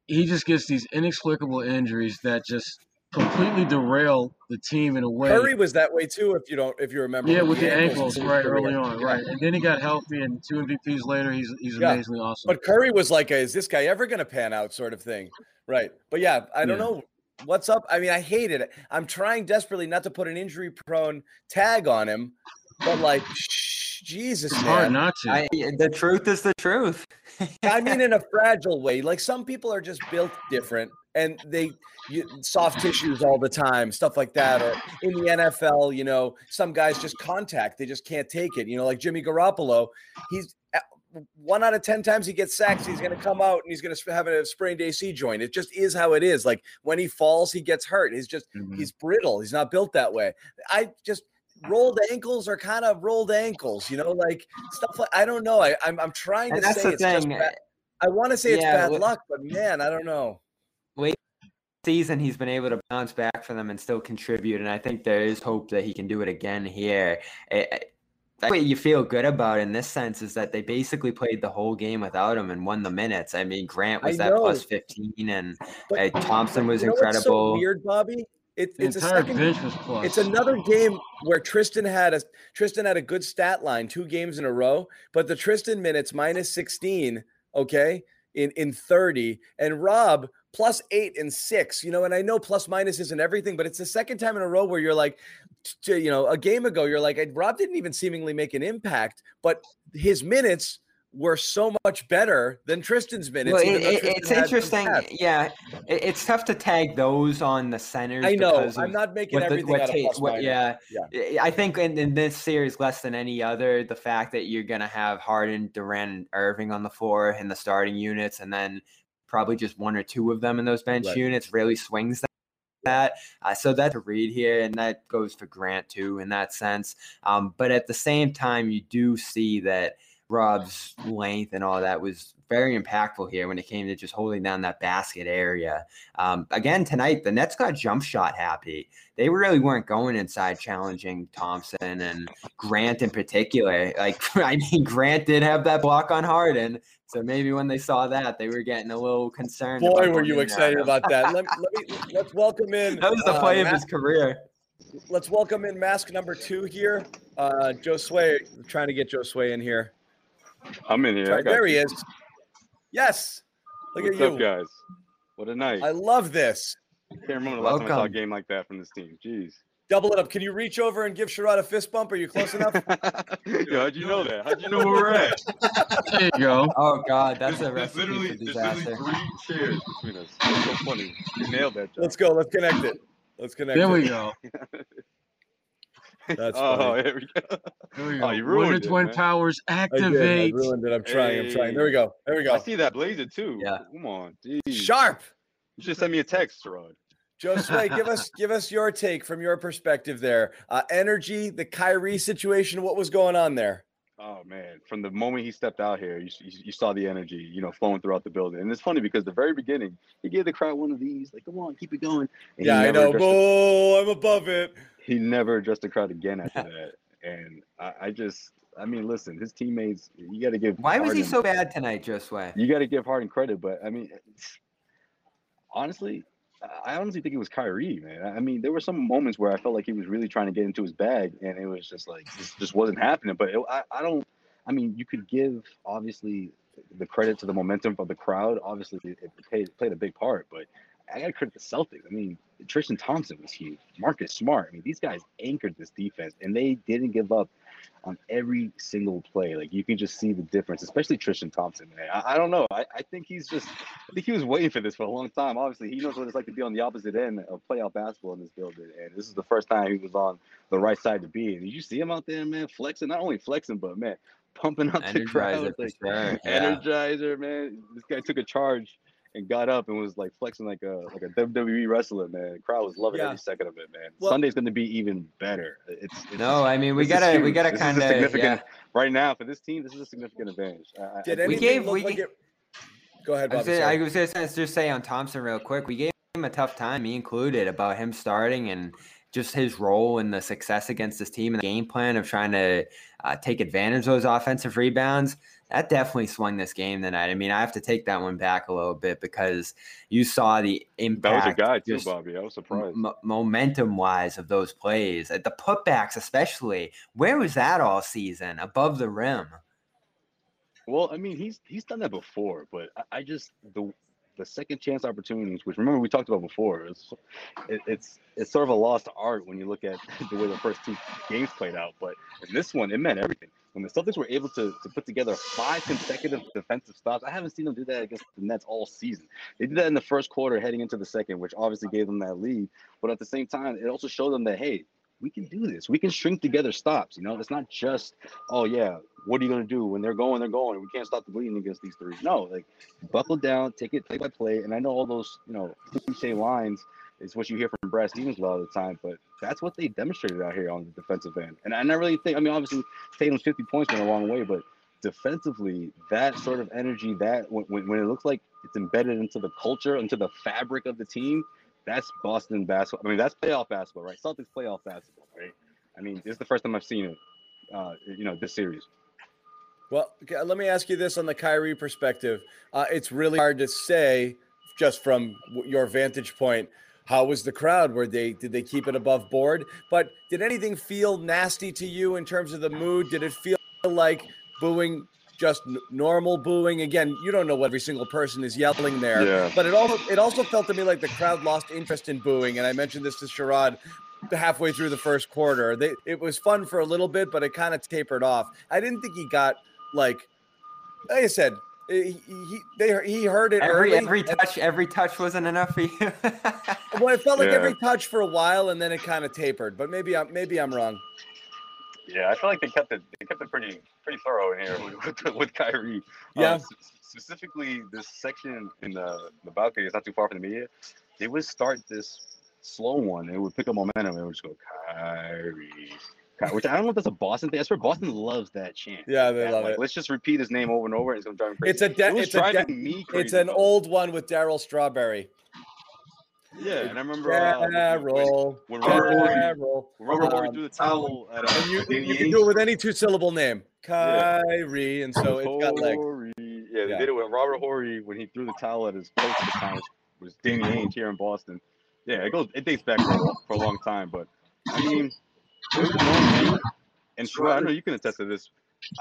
he just gets these inexplicable injuries that just completely derail the team in a way. Curry was that way too, if you don't, if you remember. yeah, with the ankles ankles, right, early on, Yeah. right. And then he got healthy, and two MVPs later, he's he's Yeah. amazingly awesome. But Curry was like, a, "Is this guy ever going to pan out?" sort of thing, right? But yeah, I don't Yeah. know what's up. I mean, I hated it. I'm trying desperately not to put an injury-prone tag on him, but like, shh, Jesus, it's hard man. not to. I, the truth is the truth. I mean, in a fragile way. Like some people are just built different, and they you, soft tissues all the time, stuff like that. Or in the NFL, you know, some guys just contact; they just can't take it. You know, like Jimmy Garoppolo, he's uh, one out of ten times he gets sacked, he's going to come out and he's going to have a sprained AC joint. It just is how it is. Like when he falls, he gets hurt. He's just Mhm. he's brittle. He's not built that way. I just rolled ankles are kind of rolled ankles, you know, like stuff like I don't know. I I'm, I'm trying and to that's say the it's just thing. bad. I want to say it's bad well- luck, but man, I don't know. Season he's been able to bounce back for them and still contribute and i think there is hope that he can do it again here It- it- that's what you feel good about in this sense is that they basically played the whole game without him and won the minutes i mean grant was that 15 and But uh, thompson was you know what's so incredible weird, Bobby. It, the it's a second. bench was plus. It's another game where Tristan had a Tristan had a good stat line two games in a row, but the Tristan minutes minus 16, okay, in in 30, and Rob plus eight and six. You know, and I know plus minus isn't everything, but it's the second time in a row where you're like, t- t- you know, a game ago, you're like, Rob didn't even seemingly make an impact, but his minutes were so much better than Tristan's minutes. well, it, Tristan it's interesting yeah it, it's tough to tag those on the centers I know. I'm not making the- everything what out of plus what- yeah, Yeah. I think in, in this series, less than any other, the fact that you're going to have Harden, Durant, and Irving on the floor in the starting units, and then probably just one or two of them in those bench Right. units really swings that. that. Uh, so that's a read here, and that goes for Grant too in that sense. Um, but at the same time, you do see that Rob's length and all that was very impactful here when it came to just holding down that basket area. Um, again, tonight, the Nets got jump shot happy. They really weren't going inside challenging Thompson and Grant in particular. Like, I mean, Grant did have that block on Harden. So maybe when they saw that, they were getting a little concerned. Boy, about were you excited about that. Let, let me let's welcome in. That was the uh, play of Ma- his career. Let's welcome in mask number two here. Uh, Josue. I'm trying to get Josue in here. I'm in here. I Try- got there he is. Yes. Look What's at up, you. guys? What a night. I love this. I can't remember the last time I saw a game like that from this team. Jeez. Double it up. Can you reach over and give Sherrod a fist bump? Are you close enough? Yo, how'd you know that? How'd you know where we're at? there you go. Oh God, that's a There's recipe literally, for there's literally disaster. three chairs between us. That's so funny. You nailed that. Job. Let's go. Let's connect it. Let's connect There it. we go. That's oh, funny. here we go. There we Oh, you Winter ruined it, Twin man. Powers I did. I ruined it. I'm trying. I'm trying. There we go. There we go. I see that blazer too. Yeah. Come on. Jeez. Sharp. You should send me a text, Rod. Josue, give us give us your take from your perspective there. Uh, energy, the Kyrie situation. What was going on there? Oh man, from the moment he stepped out here, you, you, you saw the energy, you know, flowing throughout the building. And it's funny because the very beginning, he gave the crowd one of these, like, come on, keep it going. And yeah, I never know. addressed the- Oh, I'm above it. he never addressed the crowd again after that. And I, I just, I mean, listen, his teammates, you got to give. Why was he so bad tonight, Josue? You got to give Harden credit, but I mean, honestly, I honestly think it was Kyrie, man. I mean, there were some moments where I felt like he was really trying to get into his bag, and it was just like this just wasn't happening. But it, I, I don't. I mean, you could give obviously the credit to the momentum of the crowd. Obviously, it played, played a big part, but I got to credit the Celtics. I mean, Tristan Thompson was huge. Marcus Smart. I mean, these guys anchored this defense, and they didn't give up on every single play. Like you can just see the difference, especially Tristan Thompson. Man, I, I don't know. I, I think he's just. I think he was waiting for this for a long time. Obviously, he knows what it's like to be on the opposite end of playoff basketball in this building, and this is the first time he was on the right side to be. And did you see him out there, man, flexing? Not only flexing, but man, pumping up the crowd, like sure, yeah. energizer, man. This guy took a charge and got up and was like flexing like a like a WWE wrestler, man. The crowd was loving Yeah. every second of it, man. Well- Sunday's going to be even better. It's, it's No, I mean we gotta we gotta This is a kind of significant yeah. right now for this team. This is a significant advantage. I- I- Did I- We gave- we like it? Go ahead, I was, Bobby. gonna, I sorry. was gonna say- just say on Thompson real quick. We gave him a tough time, me included, about him starting and just his role in the success against this team and the game plan of trying to uh, take advantage of those offensive rebounds. That definitely swung this game tonight. I mean, I have to take that one back a little bit because you saw the impact. that was a guy too, Bobby. I was surprised. m- momentum wise of those plays, Uh, the putbacks especially. Where was that all season? Above the rim. Well, I mean, he's he's done that before, but I, I just the the second chance opportunities, which remember we talked about before, it's it, it's it's sort of a lost art when you look at the way the first two games played out. But in this one, it meant everything. When the Celtics were able to, to put together five consecutive defensive stops, I haven't seen them do that against the Nets all season. They did that in the first quarter, heading into the second, which obviously gave them that lead. But at the same time, it also showed them that hey, we can do this. We can string together stops. You know, it's not just oh yeah, what are you gonna do when they're going? They're going. We can't stop the bleeding against these three. No, like buckle down, take it play by play. And I know all those you know cliche lines is what you hear from Brad Stevens a lot of the time, but that's what they demonstrated out here on the defensive end. And I not really think. I mean, obviously Tatum's 50 points went a long way, but defensively, that sort of energy, that when when it looks like it's embedded into the culture, into the fabric of the team, that's Boston basketball. I mean, that's playoff basketball, right? Celtics playoff basketball, right? I mean, this is the first time I've seen it, uh, you know, this series. Well, let me ask you this on the Kyrie perspective. Uh, it's really hard to say, just from your vantage point, how was the crowd? Were they did they keep it above board? But did anything feel nasty to you in terms of the mood? Did it feel like booing, just n- normal booing? Again, you don't know what every single person is yelling there. Yeah. But it also it also felt to me like the crowd lost interest in booing, and I mentioned this to Sherrod halfway through the first quarter. They, it was fun for a little bit, but it kind of tapered off. I didn't think he got like, like I said, eh, he, he they he heard it Every early. every touch every touch wasn't enough for you. well, it felt like Yeah. every touch for a while, and then it kind of tapered. But maybe I'm maybe I'm wrong. Yeah, I feel like they kept it. They kept it pretty pretty thorough in here with with, with Kyrie. Yeah. Uh, s- specifically, this section in the the balcony is not too far from the media. They would start this slow one. It would pick up momentum and it would just go Kyrie. Ky-" Which I don't know if that's a Boston thing. I swear Boston loves that chant. Yeah, they That, love like, it. Let's just repeat his name over and over. And it's gonna drive me crazy. It's a de- it it's a de- me crazy. It's an old one with Darryl Strawberry. Yeah, and I remember uh, when- when Robert Horry, Darryl. when Um, threw the towel at uh, And you, Danny you can do it with any two syllable name, Kyrie, and so it's got legs. Horry. Yeah, they Yeah. did it with Robert Horry when he threw the towel at his coach at the time, which was Danny Ainge here in Boston. Yeah, it goes. It dates back for a, for a long time, but I mean, it was a normal thing. And sure, I know you can attest to this.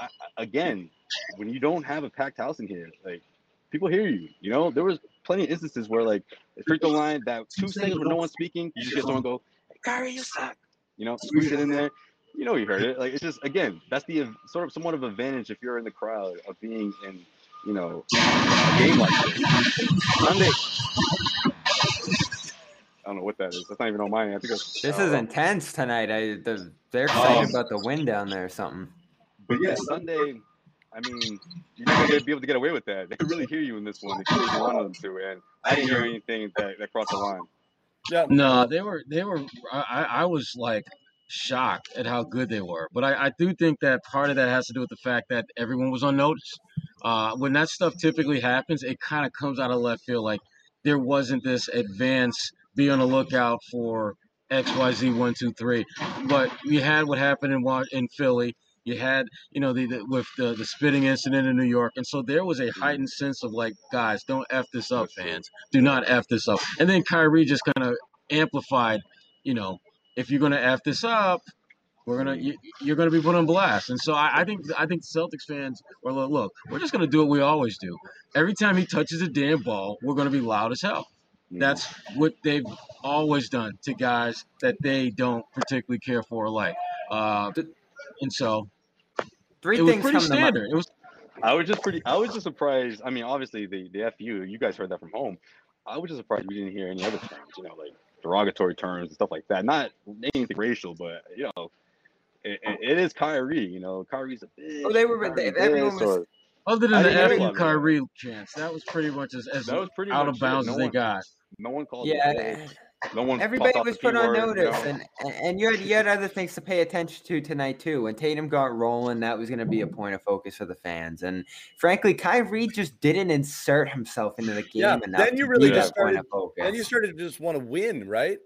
I- again, when you don't have a packed house in here, like people hear you. You know, there was plenty of instances where like the free throw line, that two seconds where no one's speaking, you just get someone go, hey, "Kyrie, you suck." You know, squeeze it in there. You know, you heard it. Like it's just again, that's the sort of somewhat of advantage if you're in the crowd of being in, you know, a game like this. Sunday. I don't know what that is. That's not even on my end. I think it's, this I is intense tonight. I the, they're excited Um, about the win down there or something. But yeah, Sunday. I mean, you're not gonna be able to get away with that. They could really hear you in this one. They could really want them to, and I didn't hear anything that, that crossed the line. Yeah. No, they were they were. I, I I was like shocked at how good they were, but I, I do think that part of that has to do with the fact that everyone was on notice. Uh, when that stuff typically happens, it kind of comes out of left field. Like there wasn't this advance, be on the lookout for X Y Z one two three. But you had what happened in in Philly. You had you know the, the with the the spitting incident in New York, and so there was a heightened sense of like, guys, don't f this up, fans. Do not f this up. And then Kyrie just kind of amplified, you know, if you're gonna f this up, we're gonna you, you're gonna be put on blast. And so I, I think I think Celtics fans are like, look, we're just gonna do what we always do. Every time he touches a damn ball, we're gonna be loud as hell. That's what they've always done to guys that they don't particularly care for or like. Uh, and so Three it was things pretty come to mind. standard. It was I was just pretty. I was just surprised. I mean, obviously the the fu. You guys heard that from home. I was just surprised we didn't hear any other terms. You know, like derogatory terms and stuff like that. Not anything racial, but you know, it, it- it is Kyrie. You know, Kyrie's a bitch. Oh, they were- Kyrie they- everyone this, was- or- other I than the didn't hear F a you lot of it. Kyrie chance. That was pretty much as, as That was pretty out much of bounds No as they one- got. No one called. Yeah, him a bitch. No one. Everybody was put on notice, and and and you had you had other things to pay attention to tonight too. When Tatum got rolling, that was going to be a point of focus for the fans. And frankly, Kyrie just didn't insert himself into the game Yeah, enough. then you really just point started. of focus. Then you started to just want to win, right?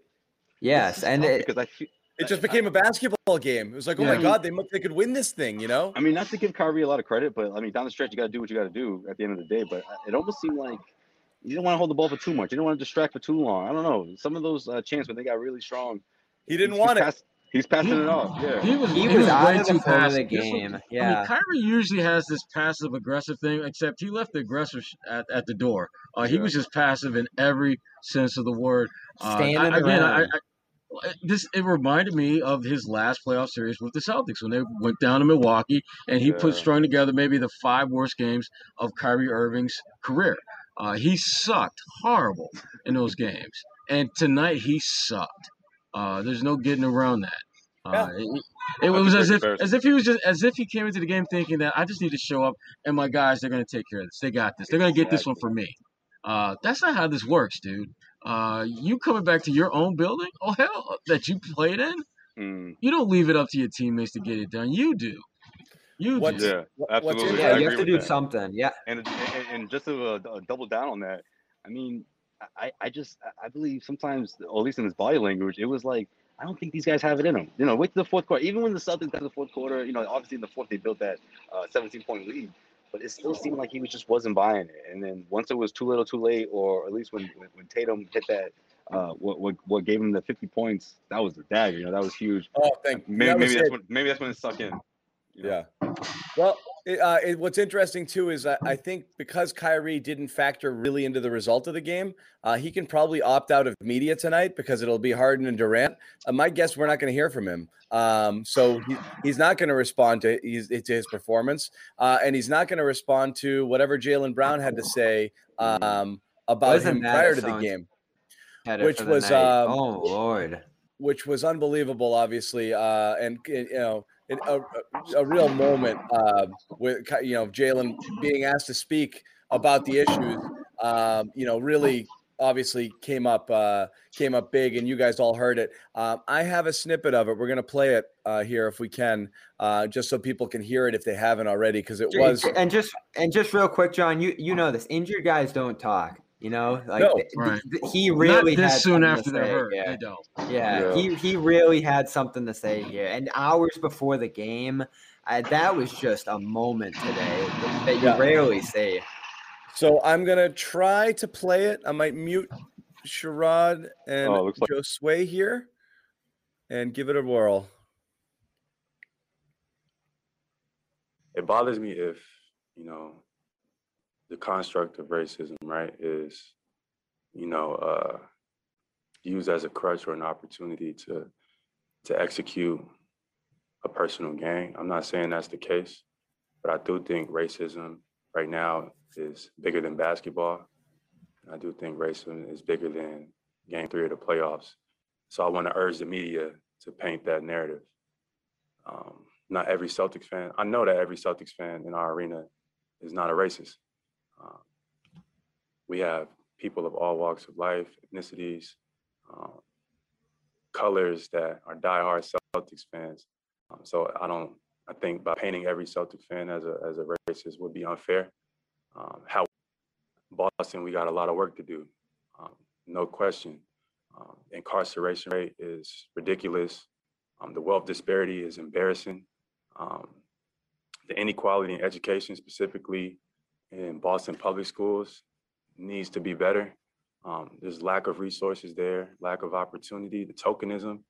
yes, and it, because I feel. It just became a basketball game. It was like, oh Yeah. my god, they mu- they could win this thing, you know? I mean, not to give Kyrie a lot of credit, but I mean, down the stretch, you got to do what you got to do at the end of the day. But uh, it almost seemed like you didn't want to hold the ball for too much. You didn't want to distract for too long. I don't know. Some of those uh, chances when they got really strong, He didn't he's want it. pass- He's passing it off. Yeah. He was He he, was was, way of the too flow of the passive. This was- game, I yeah. mean, Kyrie usually has this passive aggressive thing, except he left the aggressive at, at the door. Uh, he Yeah. was just passive in every sense of the word. Uh, Standing I, again, I, around. I, this it reminded me of his last playoff series with the Celtics when they went down to Milwaukee and he put Yeah. strung together maybe the five worst games of Kyrie Irving's career. Uh, he sucked horrible in those games, and tonight he sucked. Uh, there's no getting around that. Uh, it, it was as if as if he was just as if he came into the game thinking that I just need to show up and my guys they're gonna take care of this. They got this. They're gonna get this one for me. Uh, that's not how this works, dude. Uh, you coming back to your own building? Oh hell, that you played in? Mm, You don't leave it up to your teammates to get it done. You do. You What's- yeah, What- absolutely. yeah, you have to do that. something. Yeah, And and, and just to uh, double down on that, I mean, I, I just I believe sometimes, at least in his body language, it was like I don't think these guys have it in them. You know, wait to the fourth quarter. Even when the Celtics got to the fourth quarter, you know, obviously in the fourth they built that uh, 17 point lead, but it still seemed like he was just wasn't buying it. And then once it was too little, too late, or at least when when, when Tatum hit that. Uh, what, what what gave him the 50 points? That was the dagger. You know, that was huge. Oh, thank you. Maybe, That maybe that's when maybe that's when it stuck in. You know? Yeah. Well, it, uh, it, what's interesting too is I, I think because Kyrie didn't factor really into the result of the game, uh, he can probably opt out of media tonight because it'll be Harden and Durant. Uh, my guess, we're not going to hear from him. Um, so he, he's not going to respond to his, to his performance, uh, and he's not going to respond to whatever Jaylen Brown had to say um, about him prior to the game Which was, um, oh lord. which was unbelievable, obviously, uh, and you know, it, a, a real moment uh, with you know Jaylen being asked to speak about the issues. Um, you know, really, obviously came up uh, came up big, and you guys all heard it. Um, I have a snippet of it. We're gonna play it uh, here if we can, uh, just so people can hear it if they haven't already, because it was. and just and just real quick, John, you you know this. Injured guys don't talk. You know, like No. th- th- Right. th- he really Not this had soon after they're hurt. Yeah. They don't. Yeah, Yeah. he he really had something to say here, and hours before the game, uh, that was just a moment today that, that you Yeah. rarely see. So I'm gonna try to play it. I might mute Sherrod and Oh, it looks like- Josue here, and give it a whirl. it bothers me if you know the construct of racism right is you know uh used as a crutch or an opportunity to to execute a personal gain i'm not saying that's the case but i do think racism right now is bigger than basketball i do think racism is bigger than game three of the playoffs so i want to urge the media to paint that narrative um, not every Celtics fan. I know that every Celtics fan in our arena is not a racist. Um, we have people of all walks of life, ethnicities, um, colors that are diehard Celtics fans. Um, so I don't. I think by painting every Celtic fan as a as a racist would be unfair. Um, how Boston, we got a lot of work to do, um, no question. Um, incarceration rate is ridiculous. Um, the wealth disparity is embarrassing. The inequality in education, specifically in Boston public schools, needs to be better. Um, there's lack of resources there, lack of opportunity. The tokenism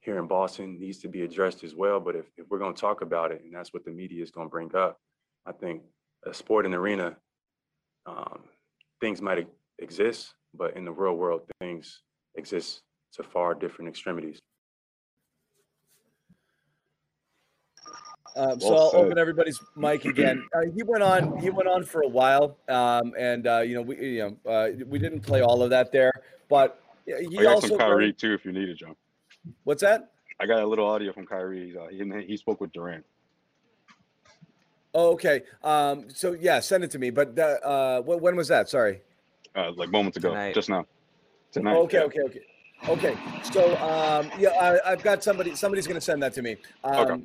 here in Boston needs to be addressed as well. But if, if we're going to talk about it, and that's what the media is going to bring up, I think a sport and arena, um, things might exist, but in the real world, things exist to far different extremities. Um, so Well I'll said. open everybody's mic again. Uh, he went on. He went on for a while, um, and uh, you know we you know uh, we didn't play all of that there, but he I got also some Kyrie too, if you need it, John. What's that? I got a little audio from Kyrie. Uh, he he spoke with Durant. Oh, okay. Um, so yeah, send it to me. But uh, uh, wh- when was that? Sorry. Uh, like moments ago, Tonight. just now. Tonight. okay, yeah. okay, okay, okay. So um, yeah, I, I've got somebody. Somebody's going to send that to me. Um, Okay.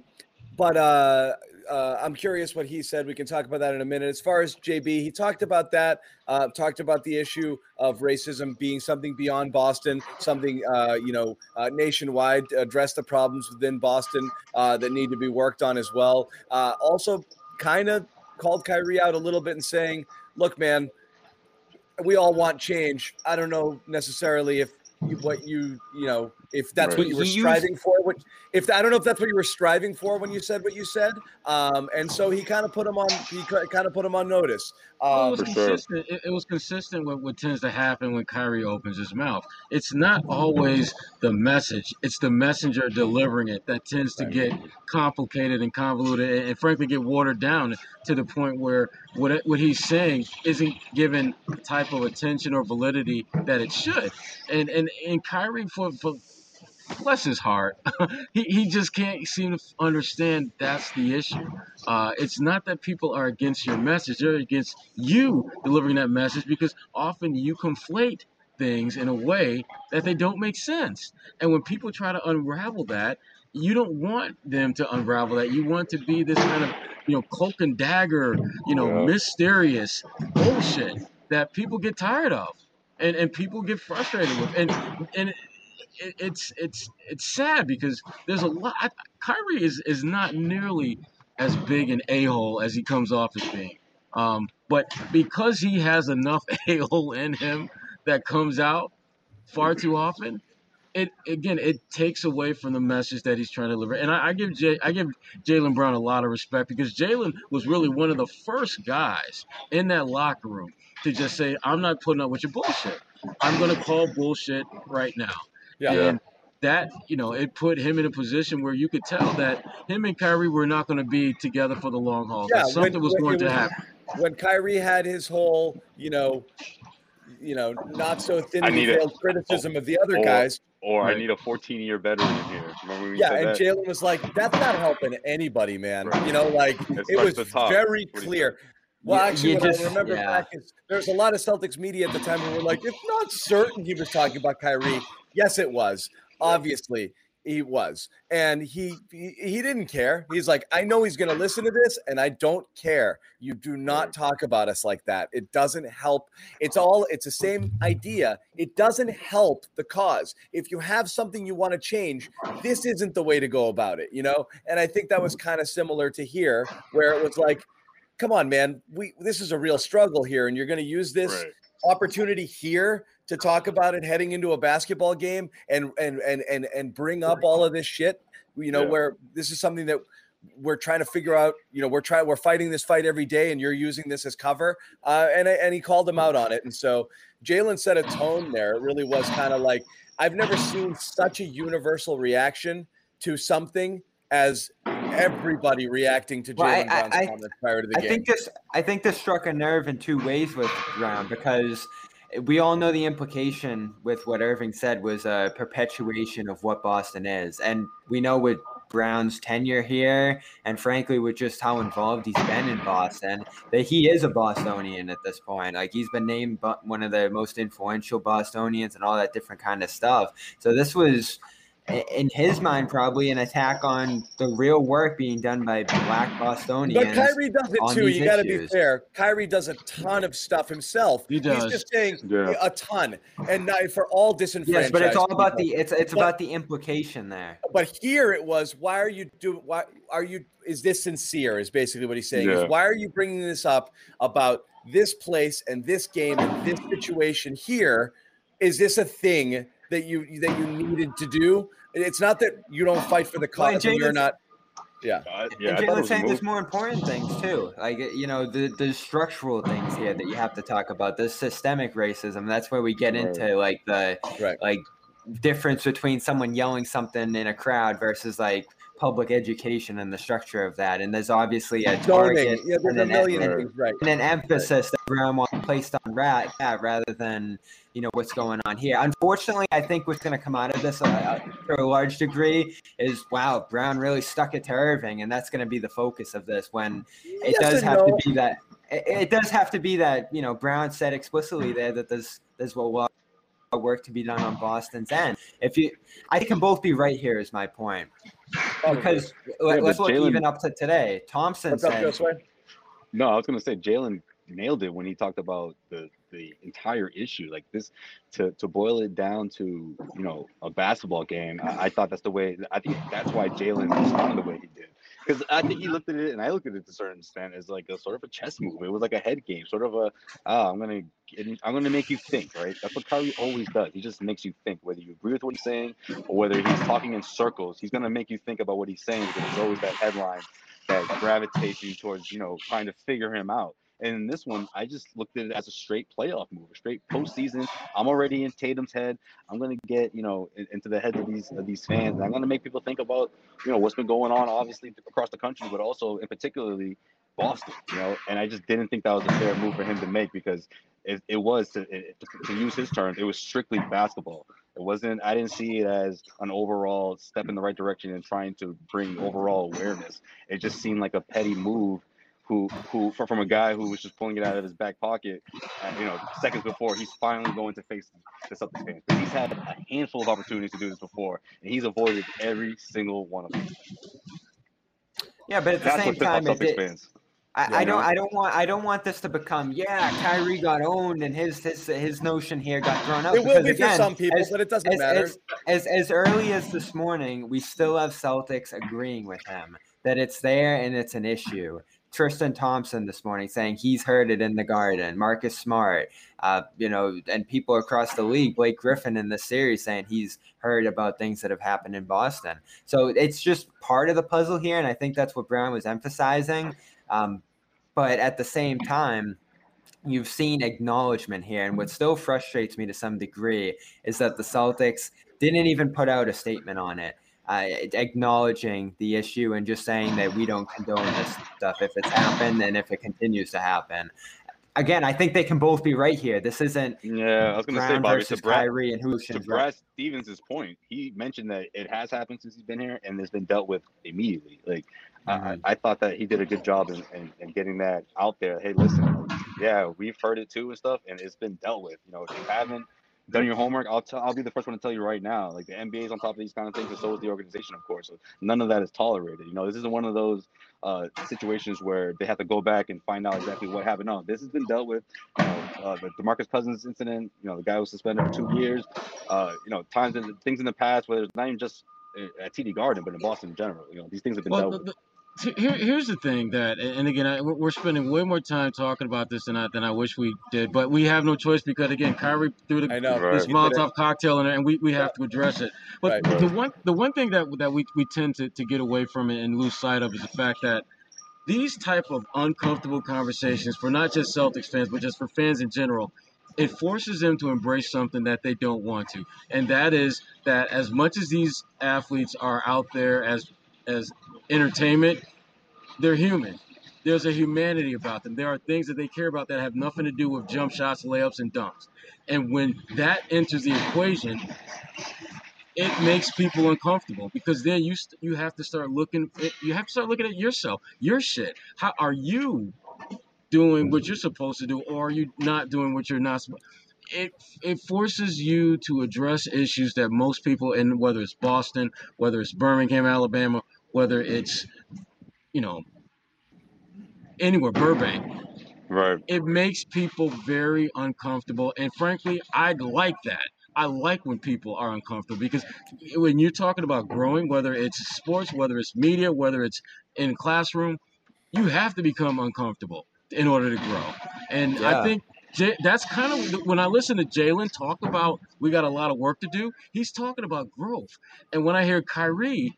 But uh, uh, I'm curious what he said. We can talk about that in a minute. As far as JB, he talked about that. Uh, talked about the issue of racism being something beyond Boston, something uh, you know uh, nationwide. Address the problems within Boston uh, that need to be worked on as well. Uh, also, kind of called Kyrie out a little bit and saying, "Look, man, we all want change. I don't know necessarily if what you you know if that's Right. what you were He used- striving for. Which if I don't know if that's what you were striving for when you said what you said. Um, and so he kind of put him on. He kind of put him on notice. Um, it was For sure. consistent. It, it was consistent with what tends to happen when Kyrie opens his mouth. It's not always the message; it's the messenger delivering it that tends to get complicated and convoluted, and, and frankly, get watered down to the point where what it- what he's saying isn't given the type of attention or validity that it should. And and and Kyrie, for for bless his heart, he, he just can't seem to understand that's the issue. Uh, it's not that people are against your message, they're against you delivering that message because often you conflate things in a way that they don't make sense. And when people try to unravel that, you don't want them to unravel that. You want to be this kind of, you know, cloak and dagger, you know, Yeah. mysterious bullshit that people get tired of and, and people get frustrated with. And and it, it's it's it's sad because there's a lot. Kyrie is is not nearly as big an a hole as he comes off as being. Um, but because he has enough a hole in him that comes out far too often, it again it takes away from the message that he's trying to deliver. And I, I give Jay, I give Jaylen Brown a lot of respect because Jaylen was really one of the first guys in that locker room to just say, "I'm not putting up with your bullshit. I'm going to call bullshit right now." Yeah. And that, you know, it put him in a position where you could tell that him and Kyrie were not going to be together for the long haul. Yeah, something when- was when going to was- happen. when Kyrie had his whole, you know, you know, not so I thinly need a- veiled criticism of the other or- guys. Or Right. I need a 14 year veteran in here. Remember when Yeah, said and? Jaylen was like, "That's not helping anybody, man." Right. You know, like It it was starts at the top. very That's what he clear. Well, You- actually, you what just- I remember yeah. back is there's a lot of Celtics media at the time who were like, "It's not certain he was talking about Kyrie." Yes, it was. Obviously, he was, and he he, he didn't care. He's like, "I know he's going to listen to this, and I don't care. You do not talk about us like that. It doesn't help. It's all. It's the same idea. It doesn't help the cause. If you have something you want to change, this isn't the way to go about it. You know. And I think that was kind of similar to here, where it was like come on, man. We this is a real struggle here, and you're going to use this Right. opportunity here to talk about it heading into a basketball game and and and and and bring up all of this shit. You know, Yeah. where this is something that we're trying to figure out. You know, we're trying we're fighting this fight every day, and you're using this as cover. Uh, and and he called him out on it, and so Jaylen set a tone there. It really was kind of like I've never seen such a universal reaction to something as everybody reacting to Jaylen I- Brown's I- comments prior to the I game. think this I think this struck a nerve in two ways with Brown because we all know the implication with what Irving said was a perpetuation of what Boston is. And we know with Brown's tenure here and frankly with just how involved he's been in Boston that he is a Bostonian at this point. Like he's been named one of the most influential Bostonians and all that different kind of stuff. So this was in his mind, probably an attack on the real work being done by black Bostonians. But Kyrie does it too. You got to be issues. fair. Kyrie does a ton of stuff himself. He does. He's just saying Yeah. a ton, and not for all disenfranchised. Yes, but it's all about people. the it's it's But- about the implication there. But here it was, why are you do? Why are you? Is this sincere? Is basically what he's saying. Yeah. Is why are you bringing this up about this place and this game and this situation here? Is this a thing that you that you needed to do? It's not that you don't fight for the cause and you're not. Yeah. Uh, yeah, I and Jaylen's saying there's more important things too. Like you know, the the structural things here that you have to talk about. The systemic racism. That's where we get Right. into like the Right. like difference between someone yelling something in a crowd versus like public education and the structure of that. And there's obviously a target Yeah, and an, million and. Right. and an emphasis that Brown wants placed on rat that rather than you know what's going on here. Unfortunately, I think what's going to come out of this uh, to a large degree is wow, Brown really stuck it to Irving, and that's going to be the focus of this. When it Yes does have no. to be that, it, it does have to be that you know Brown said explicitly there that there's there's a lot of work to be done on Boston's end. If you, I can both be right here is my point because let's look Jaylen- even up to today. Thompson What's up, said No, I was gonna say Jaylen nailed it when he talked about the the entire issue. Like this, to to boil it down to you know a basketball game. I, I thought that's the way. I think that's why Jaylen responded the way he did. Because I think he looked at it, and I looked at it to a certain extent as like a sort of a chess move. It was like a head game, sort of a, oh, I'm gonna, I'm gonna make you think, right? That's what Kyrie always does. He just makes you think, whether you agree with what he's saying or whether he's talking in circles. He's gonna make you think about what he's saying because there's always that headline that gravitates you towards, you know, trying to figure him out. And in this one, I just looked at it as a straight playoff move, a straight postseason. I'm already in Tatum's head. I'm gonna get, you know, in- into the heads of these of these fans. And I'm gonna make people think about, you know, what's been going on, obviously across the country, but also in particularly Boston. You know, and I just didn't think that was a fair move for him to make because it, it was to, it, to use his terms, it was strictly basketball. It wasn't. I didn't see it as an overall step in the right direction and trying to bring overall awareness. It just seemed like a petty move. Who, who, fr- from a guy who was just pulling it out of his back pocket, uh, you know, seconds before he's finally going to face the Celtics fans. 'Cause He's had a handful of opportunities to do this before, and he's avoided every single one of them. yeah, but at the That's same what pissed off time, it Celtics did, fans. I, Yeah, I don't. I don't want I don't want this to become yeah Kyrie got owned and his his his notion here got thrown up. It will because be for some people, as- but it doesn't as, matter. As, as as early as this morning, we still have Celtics agreeing with him that it's there and it's an issue. Tristan Thompson this morning saying he's heard it in the garden. Marcus Smart, uh, you know, and people across the league, Blake Griffin in the series saying he's heard about things that have happened in Boston. So it's just part of the puzzle here, and I think that's what Brown was emphasizing. Um, but at the same time, you've seen acknowledgement here. And what still frustrates me to some degree is that the Celtics didn't even put out a statement on it, uh, acknowledging the issue and just saying that we don't condone this stuff if it's happened and if it continues to happen. Again, I think they can both be right here. This isn't Yeah, I was going to say, Bobby, versus Brad, Kyrie and who to. Brad Stevens' point, he mentioned that it has happened since he's been here and it's been dealt with immediately. Like, Mm-hmm. I, I thought that he did a good job in, in, in getting that out there. Hey, listen, yeah, we've heard it too and stuff, and it's been dealt with. You know, if you haven't done your homework, I'll tell, I'll be the first one to tell you right now. Like the NBA is on top of these kind of things, and so is the organization, of course. So none of that is tolerated. You know, this isn't one of those uh, situations where they have to go back and find out exactly what happened. No, this has been dealt with. You know, uh, the Demarcus Cousins incident. You know, the guy was suspended for two years. Uh, you know, times and things in the past, whether it's not even just uh, at TD Garden, but in Boston in general. You know, these things have been Well, dealt the, with. Here, here's the thing that, and again, I, we're spending way more time talking about this than I, than I wish we did, but we have no choice because again, Kyrie threw the, I know. Right. this. Molotov cocktail in there, and we, we have to address it. But Right. the one the one thing that that we, we tend to, to get away from it and lose sight of is the fact that these type of uncomfortable conversations for not just Celtics fans, but just for fans in general, it forces them to embrace something that they don't want to, and that is that as much as these athletes are out there as as entertainment, they're human. There's a humanity about them. There are things that they care about that have nothing to do with jump shots, layups, and dunks. And when that enters the equation, it makes people uncomfortable because then you st- you have to start looking you have to start looking at yourself, your shit. How are you doing what you're supposed to do, or are you not doing what you're not supposed? it it forces you to address issues that most people in whether it's Boston, whether it's Birmingham, Alabama, whether it's you know anywhere Burbank, Right. it makes people very uncomfortable. And frankly, I'd like that. I like when people are uncomfortable because when you're talking about growing, whether it's sports, whether it's media, whether it's in classroom, you have to become uncomfortable in order to grow. And Yeah. I think J- that's kind of when I listen to Jaylen talk about we got a lot of work to do. He's talking about growth. And when I hear Kyrie,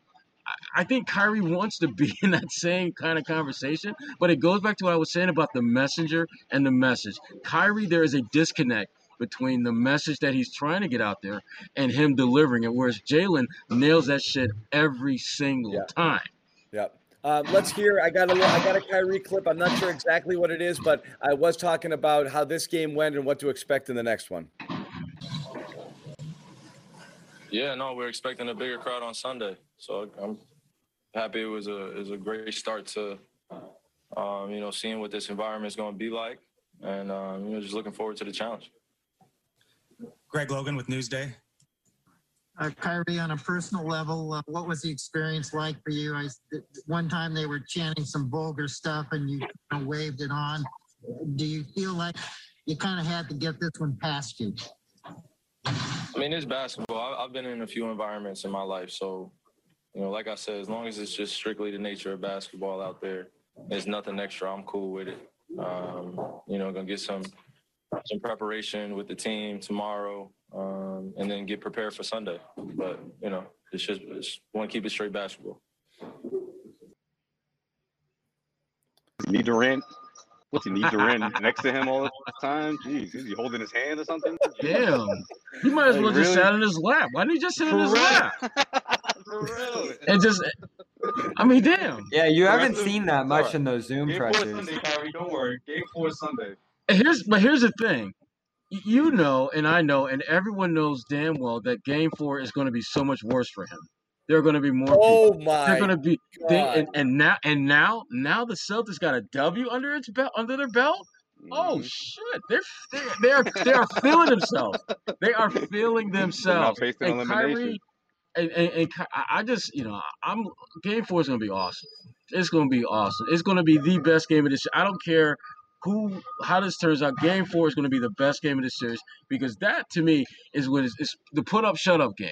I- think Kyrie wants to be in that same kind of conversation, but it goes back to what I was saying about the messenger and the message. Kyrie, there is a disconnect between the message that he's trying to get out there and him delivering it, whereas Jaylen nails that shit every single Yeah. time. Yep. Um, let's hear. I got a little, I got a Kyrie clip. I'm not sure exactly what it is, but I was talking about how this game went and what to expect in the next one. Yeah, no, we're expecting a bigger crowd on Sunday, so I'm happy it was a it was a great start to, um, you know, seeing what this environment is going to be like, and um, you know, just looking forward to the challenge. Greg Logan with Newsday. Uh, Kyrie, on a personal level, uh, what was the experience like for you? I, one time they were chanting some vulgar stuff and you kind of waved it on. Do you feel like you kind of had to get this one past you? I mean, it's basketball. I've been in a few environments in my life, so you know, like I said, as long as it's just strictly the nature of basketball out there, there's nothing extra. I'm cool with it. Um, you know, gonna get some some preparation with the team tomorrow, um, and then get prepared for Sunday. But you know, it's just, just want to keep it straight basketball. Need Durant. What's he need Durant next to him all the time? Jeez, is he holding his hand or something? Damn. He might as Like, well just really? sat in his lap. Why didn't he just sit in his real. lap? For real. And just, I mean, damn. Yeah, you All right, haven't seen that much all right. in those Zoom Game four pressers. Sunday, Kyrie. Don't worry. Game four Sunday. And here's but here's the thing. You know, and I know, and everyone knows damn well that game four is going to be so much worse for him. There are going to be more Oh people. my They're going to be they, and, and now and now now the Celtics got a W under its belt under their belt. Oh Mhm. shit! They're they're they are they are feeling themselves. They are feeling They're themselves. And elimination. Kyrie, and, and, and I just you know I'm game four is going to be awesome. It's going to be awesome. It's going to be the best game of this. I don't care who how this turns out. Game four is going to be the best game of the series because that to me is what is it's the put up shut up game.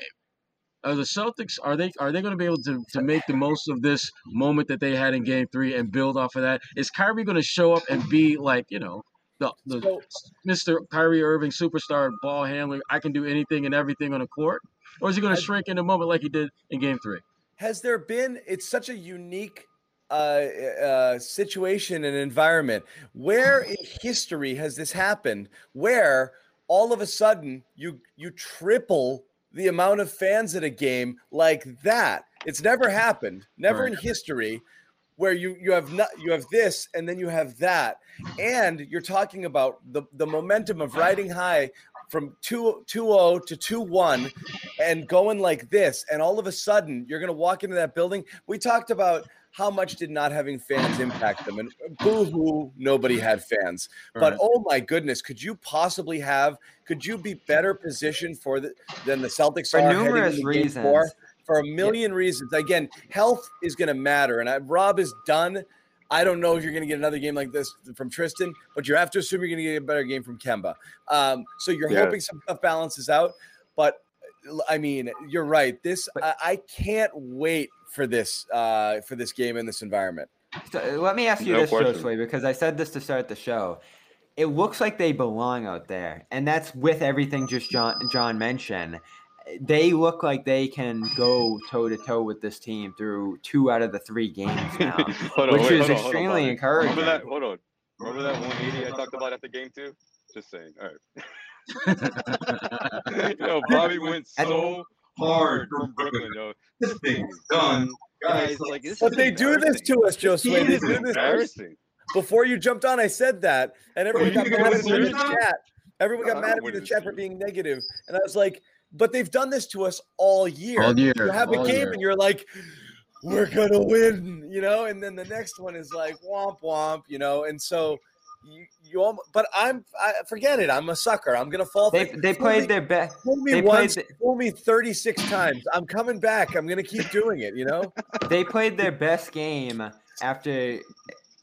Are the Celtics are they are they going to be able to, to make the most of this moment that they had in Game Three and build off of that? Is Kyrie going to show up and be like you know the the So- Mr. Kyrie Irving superstar ball handler? I can do anything and everything on the court, or is he going to shrink in the moment like he did in Game Three? Has there been? It's such a unique uh, uh, situation and environment. Where in history has this happened? Where all of a sudden you you triple the amount of fans at a game like that? It's never happened. Never in history. Where you you have not you have this and then you have that, and you're talking about the the momentum of riding high from 2 2-0 to 2-1 and going like this and all of a sudden you're going to walk into that building we talked about how much did not having fans impact them and boo-hoo nobody had fans but Right. oh my goodness could you possibly have could you be better positioned for the than the celtics For are numerous reasons. for a million reasons again health is going to matter and I, rob is done I don't know if you're going to get another game like this from Tristan, but you have to assume you're going to get a better game from Kemba. Um, so you're Yeah. hoping some stuff balances out. But I mean, you're right. This I, I can't wait for this uh, for this game in this environment. So uh, let me ask you No this. Josue, because I said this to start the show. It looks like they belong out there, and that's with everything just John John mentioned. They look like they can go toe to toe with this team through two out of the three games now, Hold on, which wait, is hold on, hold on, extremely encouraging. Remember that? Hold on. Remember that 180 I talked about after game two? Just saying. All right. yo, Bobby went so hard from Brooklyn, yo. This thing is done, guys. Like, this But is they do this to us, Josue. They This is do this. embarrassing. Before you jumped on, I said that, and everyone got mad at me in the chat. Everyone got mad at me in the chat for being negative, and I was like, "But they've done this to us all year. All year, You have a game, year. and you're like." We're gonna win, you know, and then the next one is like womp womp, you know, and so You, you almo- but I'm I forget it. I'm a sucker. I'm gonna fall. They they fool me- played their best. Fool me They once. The, fool me 36 times. I'm coming back. I'm gonna keep doing it. You know. they played their best game after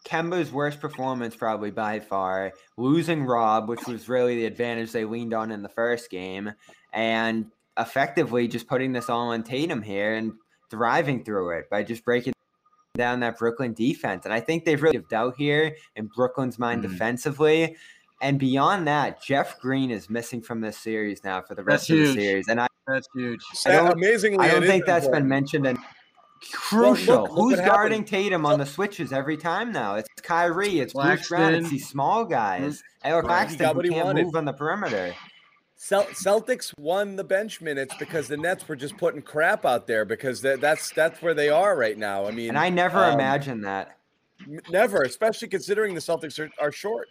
Kemba's worst performance, probably by far, losing Rob, which was really the advantage they leaned on in the first game, and effectively just putting this all on Tatum here and thriving through it by just breaking down that Brooklyn defense. And I think they've really doubt here in Brooklyn's mind Mm-hmm. defensively. And beyond that, Jeff Green is missing from this series now for the rest That's of the series. And I, That's huge. I don't, Amazingly, I don't think is that's been mentioned. And Well, look- crucial. look Who's guarding happened. Tatum on the switches every time now? It's Kyrie. It's Bruce Brown. It's Claxton. these small guys. Eric Right. He Claxton who can't wanted. move on the perimeter. Cel- Celtics won the bench minutes because the Nets were just putting crap out there because that, that's that's where they are right now. I mean, And I never um, imagined that. never, especially considering the Celtics are, are short.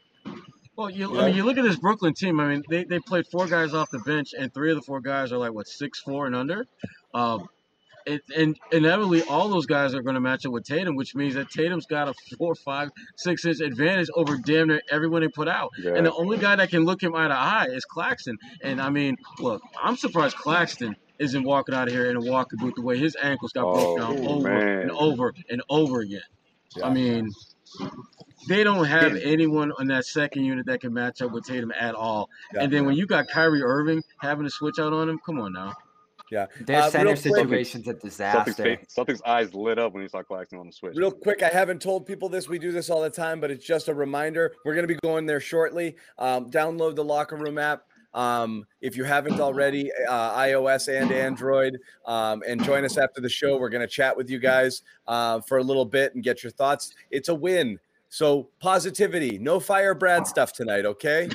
Well, you, Yeah. I mean, you look at this Brooklyn team. I mean, they, they played four guys off the bench, and three of the four guys are like what six four and under. Um, it, and inevitably, all those guys are going to match up with Tatum, which means that Tatum's got a four, five, six inch advantage over damn near everyone they put out. Yeah. And the only guy that can look him eye to eye is Claxton. And I mean, look, I'm surprised Claxton isn't walking out of here in a walking boot the way his ankles got Oh, down over man. and over and over again. I mean, they don't have anyone on that second unit that can match up with Tatum at all. Yeah. and then when you got Kyrie Irving having to switch out on him, come on now. Yeah. Their Uh, center real quick- a disaster. fa- Celtics eyes lit up when he saw Claxton on the switch. Real quick, I haven't told people this. We do this all the time, but it's just a reminder. We're going to be going there shortly. Um, download the Locker Room app. Um, if you haven't already, uh, iOS and Android, um, and join us after the show. We're going to chat with you guys uh, for a little bit and get your thoughts. It's a win. So positivity, no fire Brad stuff tonight, okay?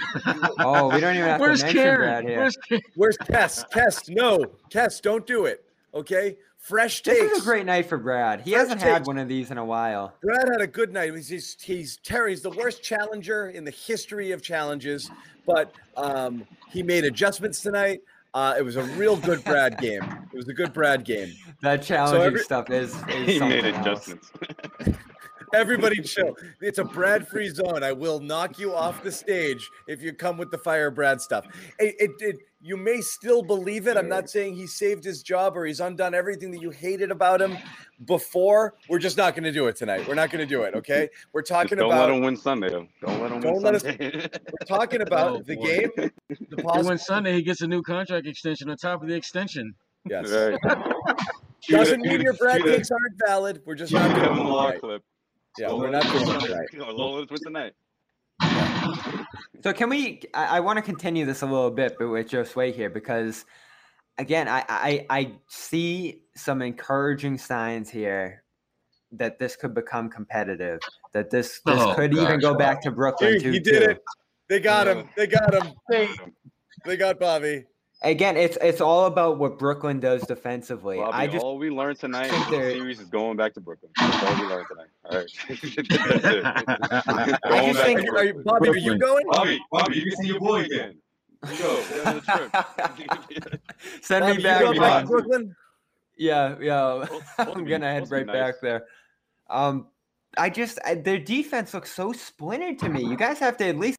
Oh, we don't even have Where's to mention Karen? Brad here. Where's Karen? Where's Kess? Kess, no, Kess, don't do it, okay? Fresh This is a great night for Brad. He Fresh hasn't had one of these in a while. Brad had a good night. He's he's, he's Terry's the worst challenger in the history of challenges, but um, he made adjustments tonight. Uh, it was a real good Brad game. It was a good Brad game. That challenging every- stuff is, is he something made else. adjustments. Everybody chill. It's a Brad free zone. I will knock you off the stage if you come with the fire Brad stuff. It, it, it you may still believe it. I'm not saying he saved his job or he's undone everything that you hated about him before. We're just not going to do it tonight. We're not going to do it. Okay. We're Just talking don't about let him win Sunday. Don't let him Don't win let us- we're talking about Oh, the boy. game. The He wins Sunday, he gets a new contract extension on top of the extension. Yes. Right. Doesn't mean your Brad cue the- takes aren't valid. We're just not the doing Kevin it Law clip. Yeah, we're not doing it Sunday. tonight. Don't let it. So can we? I, I want to continue this a little bit, but with Josue here because, again, I, I I see some encouraging signs here that this could become competitive. That this this Oh, could even go back to Brooklyn He, too. he did too. it. They got him. They got him. They got Bobby. Again, it's it's all about what Brooklyn does defensively. Bobby, I just all we learned tonight in the series is going back to Brooklyn. That's all we learned tonight. All right. I just think- Are you, Brooklyn. Bobby, are you going? Bobby, Bobby, you can see your boy again. Go. Go on send Bobby, me you back. going back to Brooklyn? Yeah, yeah. Supposed I'm be- gonna head supposed to be right nice. back there. Um, I just I, their defense looks so splintered to me. You guys have to at least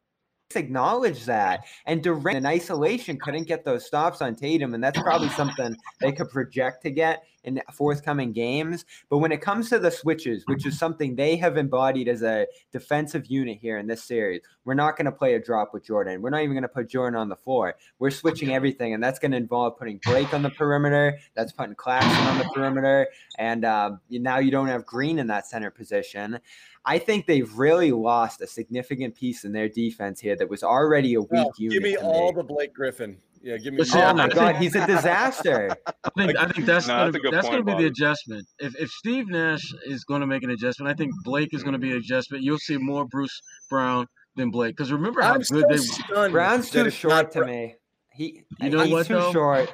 acknowledge that. And Durant in isolation couldn't get those stops on Tatum, and that's probably something they could project to get in forthcoming games. But when it comes to the switches, which is something they have embodied as a defensive unit here in this series, we're not going to play a drop with Jordan. We're not even going to put Jordan on the floor. We're switching everything, and that's going to involve putting Blake on the perimeter. That's putting Claxton on the perimeter, and uh, now you don't have Green in that center position. I think they've really lost a significant piece in their defense here that was already a weak unit. give me all the Blake Griffin. Yeah, give me. But see, Oh my God, he's a disaster. I think I think that's No, gonna that's that's gonna be the adjustment. If if Steve Nash is going to make an adjustment, I think Blake is going to be an adjustment. You'll see more Bruce Brown than Blake because remember how I'm good so they. stunned. Brown's too short to me. He, You know he's what, too though? short.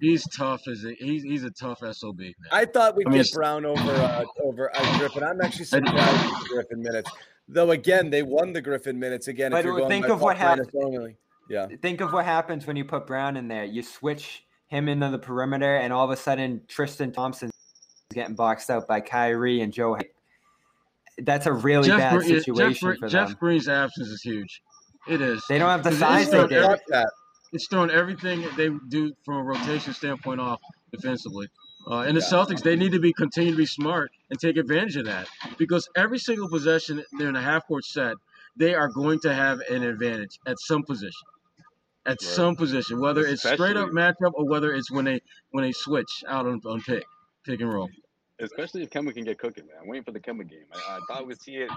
He's tough as a, he's he's a tough sob. Man. I thought we'd I mean, get Brown over uh, over uh, Griffin. I'm actually surprised with Griffin minutes. Though again, they won the Griffin minutes again. But if you're think by of what plus minus happened- only. Yeah. Think of what happens when you put Brown in there. You switch him into the perimeter, and all of a sudden Tristan Thompson is getting boxed out by Kyrie and Joe. that's a really Jeff, bad Green- yeah, Jeff, situation Green- for Jeff them. Green's absence is huge. It is. They don't have the 'Cause size It's they thrown, did. it's thrown everything they do from a rotation standpoint off defensively. Uh, and the Yeah. Celtics, they need to be continue to be smart and take advantage of that because every single possession they're in a half court set, they are going to have an advantage at some position. At Right. some position, whether it's straight up matchup or whether it's when they when they switch out on, on pick, pick and roll. especially if Kemba can get cooking, man. I'm waiting for the Kemba game. I, I thought we'd see it,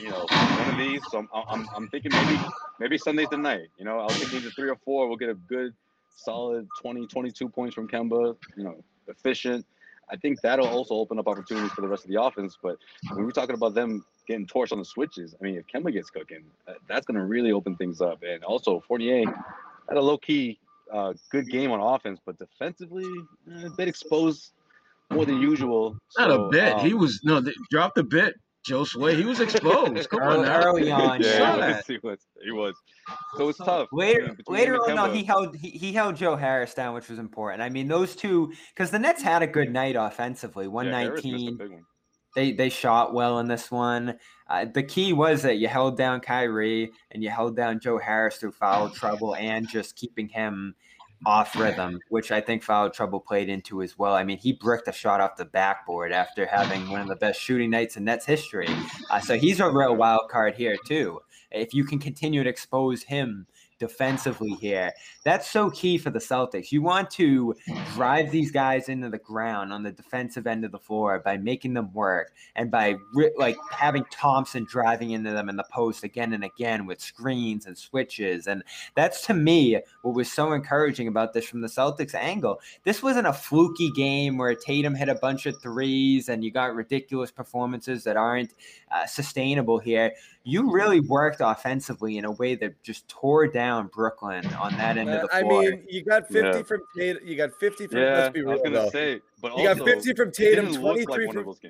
you know, one of these. So I'm, I'm, I'm thinking maybe maybe Sunday's the night. You know, I'll think either three or four. We'll get a good, solid 20, 22 points from Kemba. You know, efficient. I think that'll also open up opportunities for the rest of the offense. But when we're talking about them getting torched on the switches, I mean, if Kemba gets cooking, uh, that's going to really open things up. And also, Fournier had a low key, uh, good game on offense, but defensively, eh, a bit exposed more than usual. Not So, a bit. he um, was no. They dropped a bit. Josue. He was exposed. Come on Early- now. early on, yeah, he was, he was. He was. So it's tough. I Later, mean, between later on, and no, he held he, he held Joe Harris down, which was important. I mean, those two because the Nets had a good night offensively. one nineteen. yeah, Harris missed a nineteen. big one. They they shot well in this one. Uh, the key was that you held down Kyrie and you held down Joe Harris through foul trouble and just keeping him off rhythm, which I think foul trouble played into as well. I mean, he bricked a shot off the backboard after having one of the best shooting nights in Nets history. Uh, so he's a real wild card here too. If you can continue to expose him defensively here, that's so key for the Celtics. You want to drive these guys into the ground on the defensive end of the floor by making them work and by like having Thompson driving into them in the post again and again with screens and switches. And that's to me what was so encouraging about this from the Celtics angle. This wasn't a fluky game where Tatum hit a bunch of threes and you got ridiculous performances that aren't uh, sustainable here. You really worked offensively in a way that just tore down Brooklyn on that end of the I mean, you got 50 Yeah. from Tatum. You got 50 from. Yeah, let's be I real was gonna though. say, but you got 50 from Tatum, didn't look like 23 from those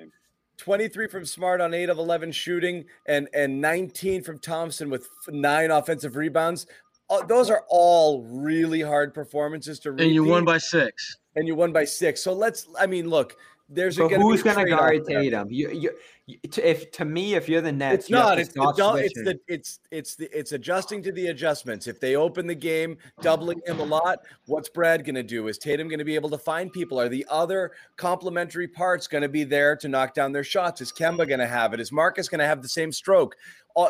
23 from Smart on 8 of 11 shooting and and 19 from Thompson with 9 offensive rebounds. Uh, those are all really hard performances to repeat. And you won by six. and you won by 6. So let's I mean, look, there's But gonna who's going to trade-off guard. Tatum? You, you, you, to, if to me, if you're the Nets, It's you have not. It's the, du- it's the it's it's the it's adjusting to the adjustments. If they open the game, doubling him a lot, what's Brad going to do? Is Tatum going to be able to find people? Are the other complementary parts going to be there to knock down their shots? Is Kemba going to have it? Is Marcus going to have the same stroke?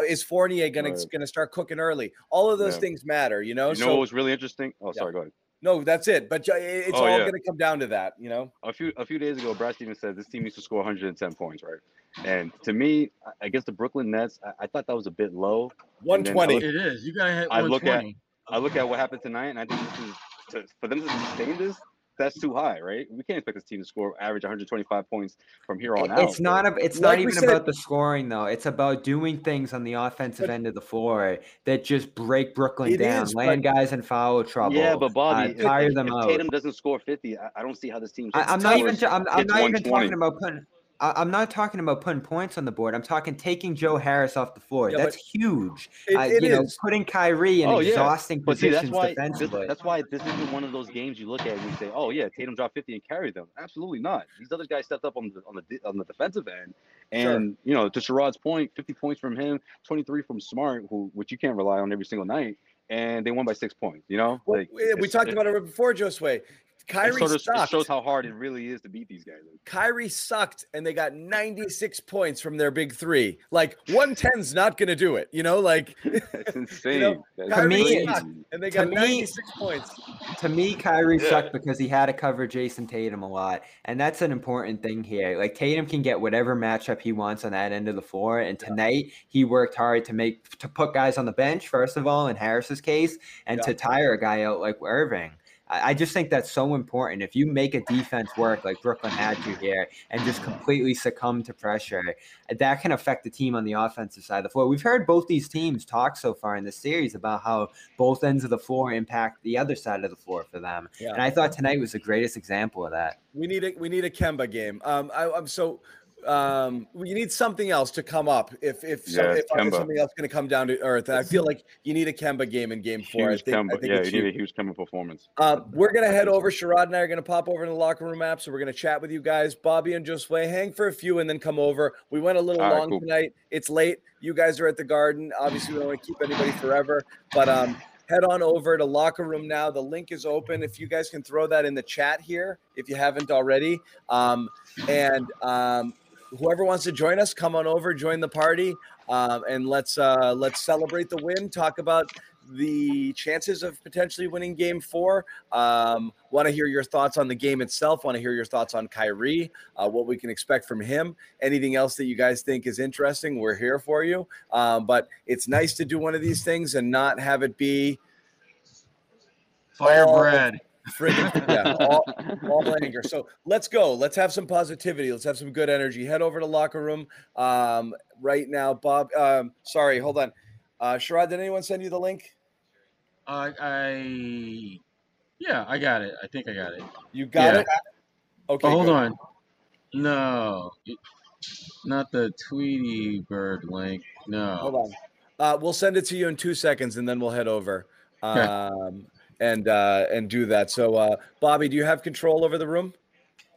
Is Fournier going Right. to going to start cooking early? All of those Yeah. things matter, you know. You know so what was really interesting? Oh, Yeah. sorry, go ahead. No, that's it. But uh, it's Oh, all yeah. going to come down to that, you know. A few a few days ago, Brad Stevens said this team needs to score 110 points, right? And to me, I- against the Brooklyn Nets, I, I thought that was a bit low. And then I 120. look- It is. You gotta hit I look at I look at what happened tonight, and I think this is to, for them to sustain this. That's too high, right? We can't expect this team to score average 125 points from here on out. It's not. A, it's Like not even said- about the scoring though. It's about doing things on the offensive end of the floor that just break Brooklyn down, is, land but- guys in foul trouble. Yeah, but Bobby, uh, tire if- them if out. Tatum doesn't score 50, I, I don't see how this team. I, I'm not even. I'm, I'm not even talking about putting. I- I'm not talking about putting points on the board. I'm talking taking Joe Harris off the floor. Yeah, that's huge. it- uh, it you know, putting Kyrie in Oh, yeah. exhausting But see, that's positions why this, that's why this isn't one of those games you look at and you say, "Oh yeah, Tatum dropped 50 and carried them." Absolutely not. These other guys stepped up on the on the on the defensive end, Sure. and you know, to Sherrod's point, 50 points from him, 23 from Smart, who which you can't rely on every single night, and they won by six points. You know, Well, like we, we talked about it before, Josue. It Kyrie sort of it sucked. shows how hard it really is to beat these guys. Kyrie sucked and they got 96 points from their big three. Like 110's not going to do it, you know? Like, It's insane. know, That's To Kyrie me- crazy. sucked and they to got me- 96 points. to me, Kyrie Yeah. sucked because he had to cover Jayson Tatum a lot. And that's an important thing here. Like Tatum can get whatever matchup he wants on that end of the floor. And tonight he worked hard to make to put guys on the bench, first of all, in Harris's case, and Yeah. to tire a guy out like Irving. I just think that's so important. If you make a defense work like Brooklyn had to here and just completely succumb to pressure, that can affect the team on the offensive side of the floor. We've heard both these teams talk so far in this series about how both ends of the floor impact the other side of the floor for them. Yeah. And I thought tonight was the greatest example of that. We need a we need a Kemba game. Um, I, I'm so um, you need something else to come up. If if, some, if Kemba. something else is going to come down to earth, I feel like you need a Kemba game in Game Four. Huge I think, I think Yeah, it's you need a huge. huge Kemba performance. Uh, we're gonna head over. Sherrod and I are gonna pop over to the locker room app, so we're gonna chat with you guys. Bobby and Josue, hang for a few and then come over. We went a little All right, long cool. tonight. It's late. You guys are at the Garden. Obviously, we don't want to keep anybody forever, but um, head on over to locker room now. The link is open. If you guys can throw that in the chat here, if you haven't already, um, and um, whoever wants to join us, come on over, join the party, um, and let's uh, let's celebrate the win. Talk about the chances of potentially winning Game Four. Um, want to hear your thoughts on the game itself. Want to hear your thoughts on Kyrie, uh, what we can expect from him. Anything else that you guys think is interesting, we're here for you. Um, but it's nice to do one of these things and not have it be Fire Brad. Friggin' yeah, all, all anger. So let's go. Let's have some positivity. Let's have some good energy. Head over to locker room um, right now, Bob. Um, sorry, hold on. Uh, Sherrod, did anyone send you the link? I, I, yeah, I got it. I think I got it. You got Yeah. it. Okay, Oh, hold good. on. No, not the Tweety Bird link. No. Hold on. Uh, we'll send it to you in two seconds, and then we'll head over um, and uh, and do that. So, uh, Bobby, do you have control over the room?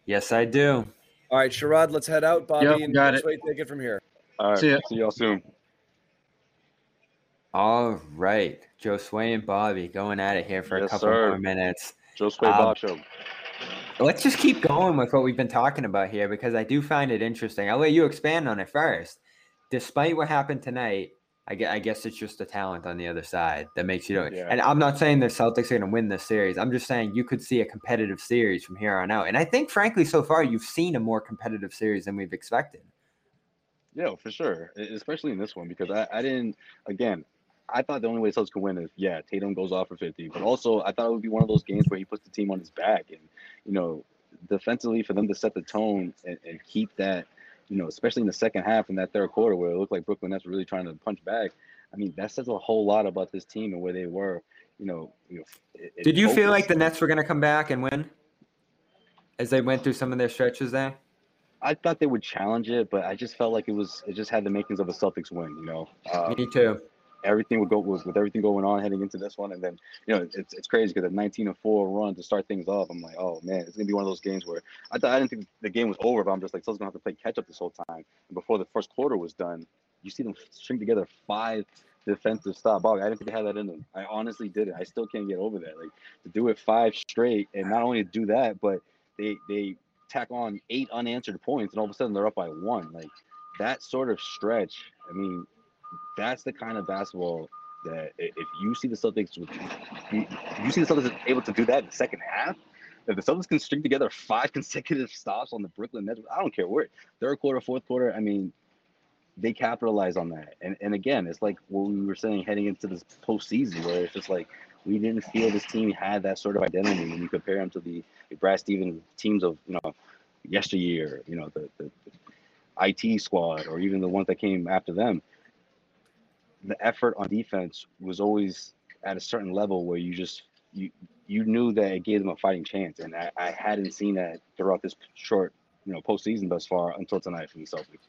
Yes, I do. All right, Sherrod, let's head out. Bobby Yep, and got it. Josue, take it from here. All right. See ya. See y'all soon. All right, Josue and Bobby going at it here for a couple sir. more minutes. Josue Um, Bob Show. Let's just keep going with what we've been talking about here because I do find it interesting. I'll let you expand on it first. Despite what happened tonight, I gue- I guess it's just the talent on the other side that makes you do it. Yeah. And I'm not saying the Celtics are going to win this series. I'm just saying you could see a competitive series from here on out. And I think, frankly, so far you've seen a more competitive series than we've expected. Yeah, for sure. Especially in this one because I, I didn't again, I thought the only way Celtics could win is yeah, Tatum goes off for 50. But also I thought it would be one of those games where he puts the team on his back and you know, defensively for them to set the tone and, and keep that, you know, especially in the second half in that third quarter where it looked like Brooklyn Nets were really trying to punch back. I mean, that says a whole lot about this team and where they were, you know, you know it- Did you feel like the Nets were going to come back and win as they went through some of their stretches there? I thought they would challenge it, but I just felt like it was it just had the makings of a Celtics win, you know. Um, Me too. Everything would go with, with everything going on heading into this one, and then you know it's it's crazy because a 19 and four run to start things off. I'm like, oh man, it's gonna be one of those games where I thought I didn't think the game was over, but I'm just like, Celtics gonna have to play catch up this whole time. And before the first quarter was done, you see them string together five defensive stop. Bobby, I didn't think they had that in them. I honestly didn't. I still can't get over that. Like to do it five straight, and not only do that, but they they tack on eight unanswered points, and all of a sudden they're up by one. Like that sort of stretch. I mean, that's the kind of basketball that if you see the Celtics, you, see the Celtics able to do that in the second half. If the Celtics can string together five consecutive stops on the Brooklyn Nets, I don't care where, third quarter, fourth quarter. I mean, they capitalize on that. And and again, it's like what we were saying heading into this postseason, where it's just like we didn't feel this team had that sort of identity when you compare them to the, the Brad Stevens teams of you know yesteryear, you know the, the, the IT squad, or even the ones that came after them. The effort on defense was always at a certain level where you just you you knew that it gave them a fighting chance, and I, I hadn't seen that throughout this short you know postseason thus far until tonight from the Celtics.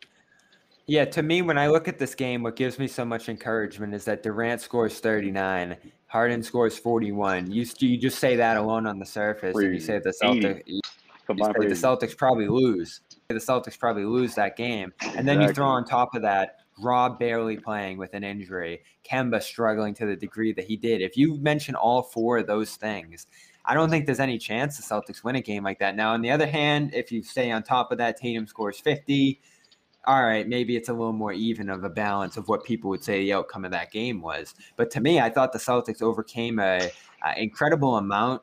Yeah, to me, when I look at this game, what gives me so much encouragement is that Durant scores 39, Harden scores 41. You, you just say that alone on the surface, and you say the Celtics, you say the Celtics probably lose. The Celtics probably lose that game, and then you throw on top of that Rob barely playing with an injury, Kemba struggling to the degree that he did. If you mention all four of those things, I don't think there's any chance the Celtics win a game like that. Now, on the other hand, if you stay on top of that, Tatum scores 50 all right, maybe it's a little more even of a balance of what people would say the outcome of that game was. But to me, I thought the Celtics overcame a, a incredible amount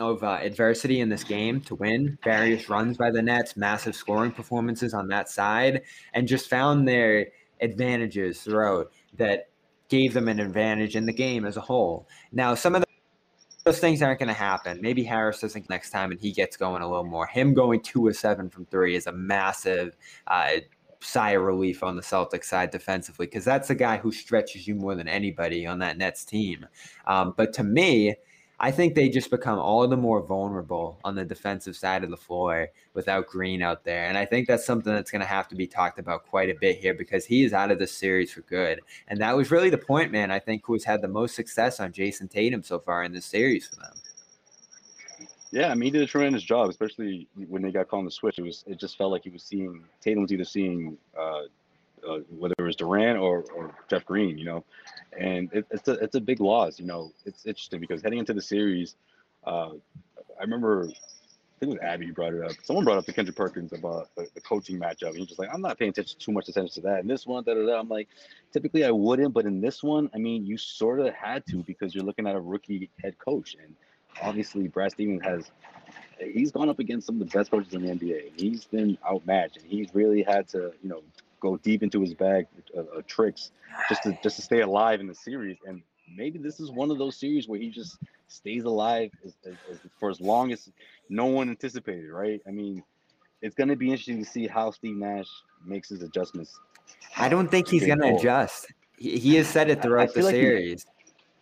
of uh, adversity in this game to win. Various runs by the Nets, massive scoring performances on that side, and just found their advantages throughout that gave them an advantage in the game as a whole. Now, some of the those things aren't going to happen. Maybe Harris doesn't next time and he gets going a little more. Him going two of seven from three is a massive uh, sigh of relief on the Celtics side defensively because that's a guy who stretches you more than anybody on that Nets team. Um, but to me, I think they just become all the more vulnerable on the defensive side of the floor without Green out there. And I think that's something that's going to have to be talked about quite a bit here because he is out of the series for good. And that was really the point man, I think, who's had the most success on Jayson Tatum so far in this series for them. Yeah, I mean, he did a tremendous job, especially when they got called on the switch. It was, it just felt like he was seeing Tatum was either seeing uh, uh, whether it was Durant or, or Jeff Green, you know, and it, it's a it's a big loss. You know, it's interesting because heading into the series, uh, I remember. I think it was Abby who brought it up. Someone brought up to Kendrick Perkins about the, the coaching matchup. And he's just like, I'm not paying attention too much attention to that. And this one, da, da, da. I'm like, typically I wouldn't, but in this one, I mean, you sort of had to because you're looking at a rookie head coach, and obviously Brad Stevens has he's gone up against some of the best coaches in the NBA. He's been outmatched, and he's really had to, you know, go deep into his bag of, of tricks just to just to stay alive in the series. And maybe this is one of those series where he just stays alive as, as, as, for as long as no one anticipated. Right? I mean, it's going to be interesting to see how Steve Nash makes his adjustments. I don't think he's going to adjust. He, he has said it throughout the like series.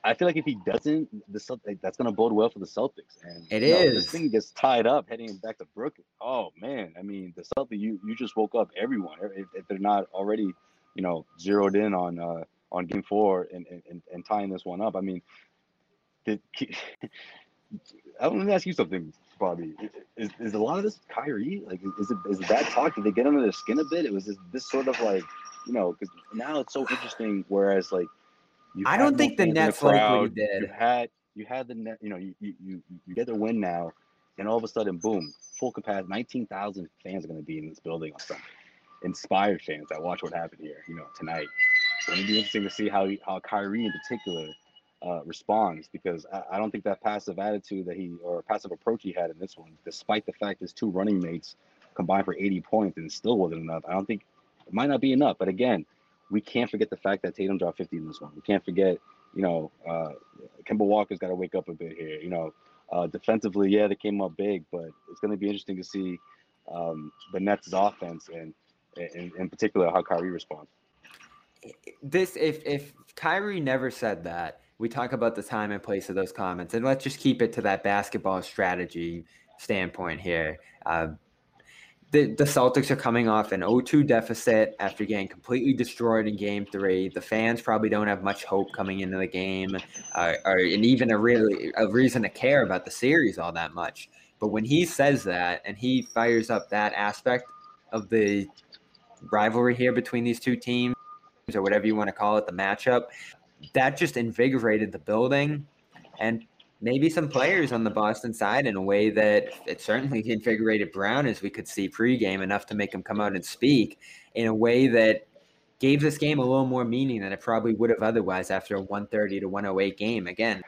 I feel like if he doesn't, the that's going to bode well for the Celtics. And it is. Know, this thing gets tied up heading back to Brooklyn. Oh man, I mean, the Celtics, you you just woke up everyone if, if they're not already, you know, zeroed in on uh, on Game Four and, and and tying this one up. I mean, did, I want to ask you something, Bobby. Is, is a lot of this Kyrie? Like, is it is it that talk? Did they get under their skin a bit? It was this, this sort of like, you know, because now it's so interesting. Whereas like you I don't think the Nets the like did. You had you had the net, you know, you you you, you get the win now, and all of a sudden, boom, full capacity, nineteen thousand fans are going to be in this building on Sunday. Inspired fans that watch what happened here, you know, tonight. So it'll be interesting to see how he, how Kyrie in particular uh, responds because I, I, don't think that passive attitude that he or passive approach he had in this one, despite the fact his two running mates combined for 80 points and still wasn't enough. I don't think it might not be enough. But again, we can't forget the fact that Tatum dropped 50 in this one. We can't forget, you know, uh, Kemba Walker's got to wake up a bit here. You know, uh, defensively, yeah, they came up big, but it's going to be interesting to see um, the Nets' offense and, in, in particular, how Kyrie responds. This, if if Kyrie never said that, we talk about the time and place of those comments, and let's just keep it to that basketball strategy standpoint here. Uh, the, the Celtics are coming off an 0-2 deficit after getting completely destroyed in Game Three. The fans probably don't have much hope coming into the game, uh, or and even a really a reason to care about the series all that much. But when he says that and he fires up that aspect of the rivalry here between these two teams, or whatever you want to call it, the matchup, that just invigorated the building. And maybe some players on the Boston side in a way that it certainly invigorated Brown, as we could see pregame, enough to make him come out and speak in a way that gave this game a little more meaning than it probably would have otherwise after a 130 to 108 game. Again,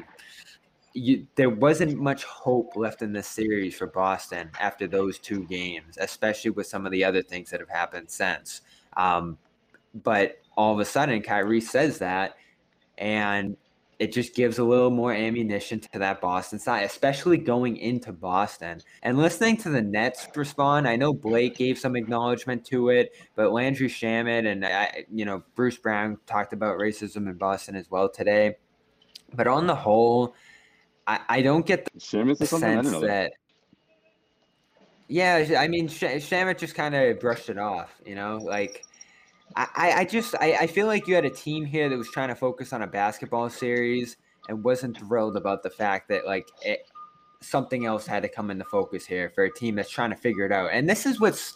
you, there wasn't much hope left in this series for Boston after those two games, especially with some of the other things that have happened since. Um, but all of a sudden, Kyrie says that, and it just gives a little more ammunition to that Boston side, especially going into Boston. And listening to the Nets respond, I know Blake gave some acknowledgement to it, but Landry Shamet and I, you know Bruce Brown talked about racism in Boston as well today. But on the whole, I, I don't get the sense that, that. Yeah, I mean, Shamet just kind of brushed it off, you know, like I, I just I, I feel like you had a team here that was trying to focus on a basketball series and wasn't thrilled about the fact that like it, something else had to come into focus here for a team that's trying to figure it out. And this is what's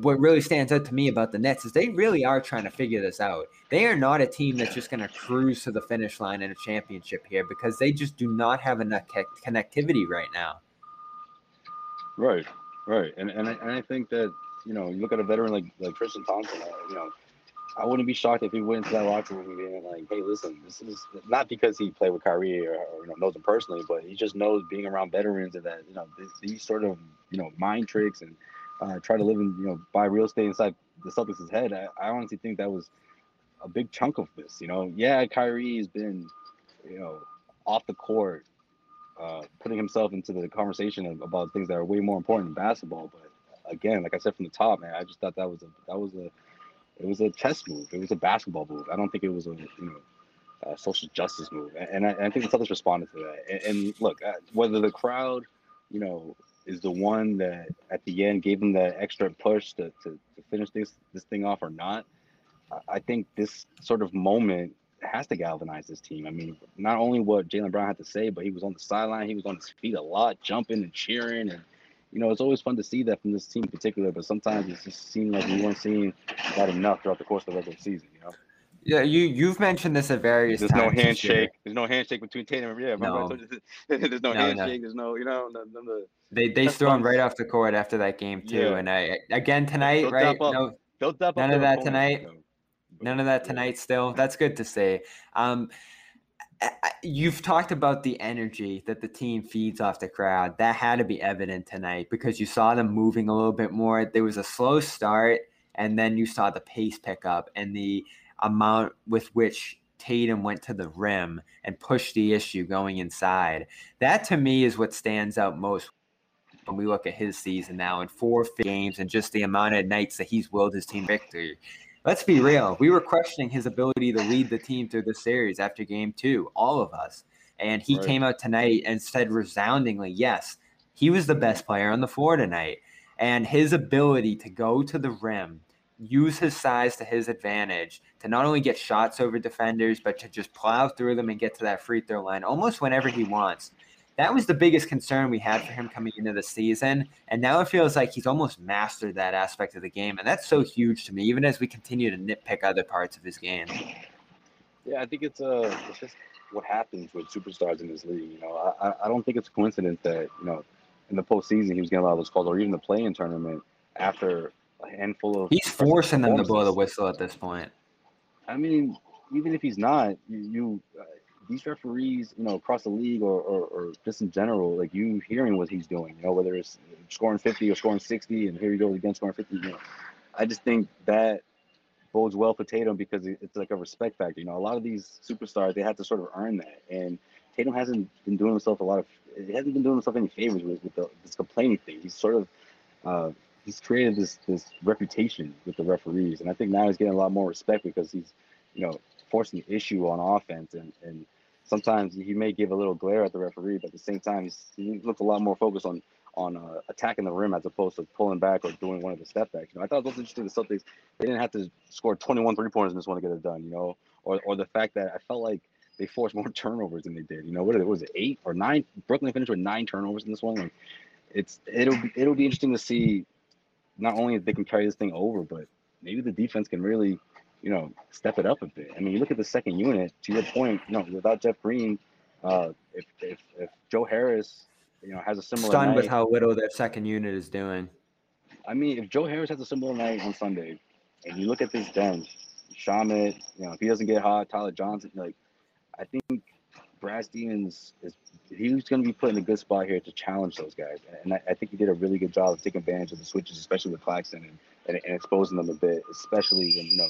what really stands out to me about the Nets is they really are trying to figure this out. They are not a team that's just going to cruise to the finish line in a championship here because they just do not have enough connectivity right now. Right, right, and and I, and I think that you know you look at a veteran like like Tristan Thompson, uh, you know I wouldn't be shocked if he went into that locker room and being like, "Hey, listen, this is not because he played with Kyrie or, or you know, knows him personally, but he just knows being around veterans and that you know these, sort of you know mind tricks and uh, try to live in you know buy real estate inside the Celtics' head. I, I honestly think that was a big chunk of this. You know, yeah, Kyrie's been you know off the court, uh, putting himself into the conversation about things that are way more important than basketball. But again, like I said from the top, man, I just thought that was a that was a it was a chess move. It was a basketball move. I don't think it was a you know social justice move, and I, and I think the Celtics responded to that. And, and look, uh, whether the crowd, you know, is the one that at the end gave them that extra push to, to, to finish this this thing off or not, I think this sort of moment has to galvanize this team. I mean, not only what Jaylen Brown had to say, but he was on the sideline, he was on his feet a lot, jumping and cheering, and you know, it's always fun to see that from this team in particular. But sometimes it just seemed like we weren't seeing that enough throughout the course of the regular season. You know. Yeah, you you've mentioned this at various There's times. no handshake. There's no handshake between Tatum and yeah. No. told you this? there's no, No, no. handshake. There's no, you know, none, none of the. They they threw him right off the court after that game too, Yeah. and I again tonight, They'll right? No, They'll dap up none of that tonight. None of that tonight. Still, that's good to see. Um, you've talked about the energy that the team feeds off the crowd. That had to be evident tonight because you saw them moving a little bit more. There was a slow start, and then you saw the pace pick up and the amount with which Tatum went to the rim and pushed the issue going inside. That to me is what stands out most when we look at his season now in four games and just the amount of nights that he's willed his team victory. Let's be real. We were questioning his ability to lead the team through the series after game two, all of us. And he Right. came out tonight and said resoundingly, yes, he was the best player on the floor tonight. And his ability to go to the rim, use his size to his advantage, to not only get shots over defenders, but to just plow through them and get to that free throw line almost whenever he wants. That was the biggest concern we had for him coming into the season. And now it feels like he's almost mastered that aspect of the game. And that's so huge to me, even as we continue to nitpick other parts of his game. Yeah, I think it's uh, it's just what happens with superstars in this league. You know, I, I- don't think it's a coincidence that you know, in the postseason he was getting a lot of those calls, or even the play-in tournament after a handful of. He's forcing them to blow the whistle at this point. I mean, even if he's not, you, you uh, these referees, you know, across the league or, or, or just in general, like you hearing what he's doing, you know, whether it's scoring 50 or scoring 60, and here he goes again scoring 50. You know, I just think that bodes well for Tatum because it's like a respect factor. You know, a lot of these superstars they have to sort of earn that, and Tatum hasn't been doing himself a lot of. He hasn't been doing himself any favors with, with the, this complaining thing. He's sort of. Uh, He's created this this reputation with the referees, and I think now he's getting a lot more respect because he's, you know, forcing the issue on offense, and and sometimes he may give a little glare at the referee, but at the same time he looks a lot more focused on on uh, attacking the rim as opposed to pulling back or doing one of the step backs. You know, I thought it was interesting the Celtics they didn't have to score 21 three pointers in this one to get it done. You know, or or the fact that I felt like they forced more turnovers than they did. You know, what was it eight or nine? Brooklyn finished with nine turnovers in this one. Like, it's it'll it'll be interesting to see not only if they can carry this thing over, but maybe the defense can really, you know, step it up a bit. I mean, you look at the second unit. To your point, you know, without Jeff Green, uh, if if if Joe Harris, you know, has a similar Stunned with how little their second unit is doing. I mean, if Joe Harris has a similar night on Sunday, and you look at this bench, Shamet, you know, if he doesn't get hot, Tyler Johnson, like, I think Brad Stevens is he's going to be put in a good spot here to challenge those guys, and I, I think he did a really good job of taking advantage of the switches, especially with Claxton and, and, and exposing them a bit, especially when you know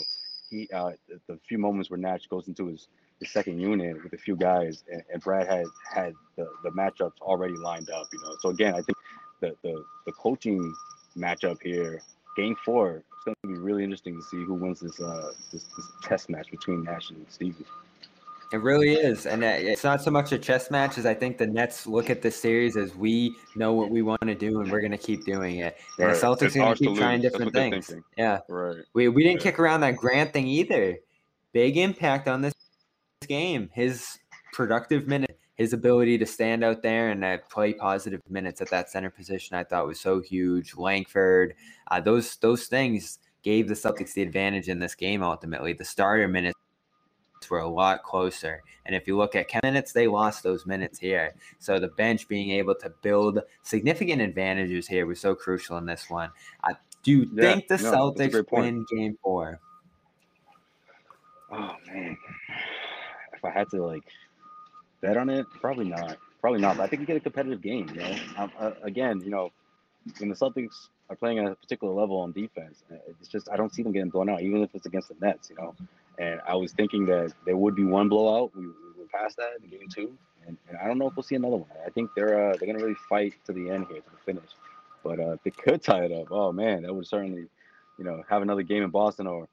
he uh, the, the few moments where Nash goes into his his second unit with a few guys, and, and Brad had had the, the matchups already lined up, you know. So again, I think the the, the coaching matchup here, game four, it's going to be really interesting to see who wins this uh this, this test match between Nash and Stevens. It really is, and it's not so much a chess match as I think the Nets look at this series as we know what we want to do, and we're going to keep doing it. And Right. the Celtics It's are going to keep trying lose. Different things. Yeah, Right. We we didn't Yeah. kick around that Grant thing either. Big impact on this game. His productive minute, his ability to stand out there and uh, play positive minutes at that center position, I thought was so huge. Langford, uh, those those things gave the Celtics the advantage in this game. Ultimately, the starter minutes were a lot closer. And if you look at minutes, they lost those minutes here. So the bench being able to build significant advantages here was so crucial in this one. I do Yeah, think the no, Celtics win game four. Oh man, if I had to like bet on it, probably not. Probably not. But I think you get a competitive game. You know, um, uh, again, you know, when the Celtics are playing at a particular level on defense, uh, it's just I don't see them getting blown out, even if it's against the Nets. You know, and I was thinking that there would be one blowout. We, we were past that in game two, and, and I don't know if we'll see another one. I think they're uh, they're gonna really fight to the end here to the finish. But uh, they could tie it up, oh man, that would certainly, you know, have another game in Boston or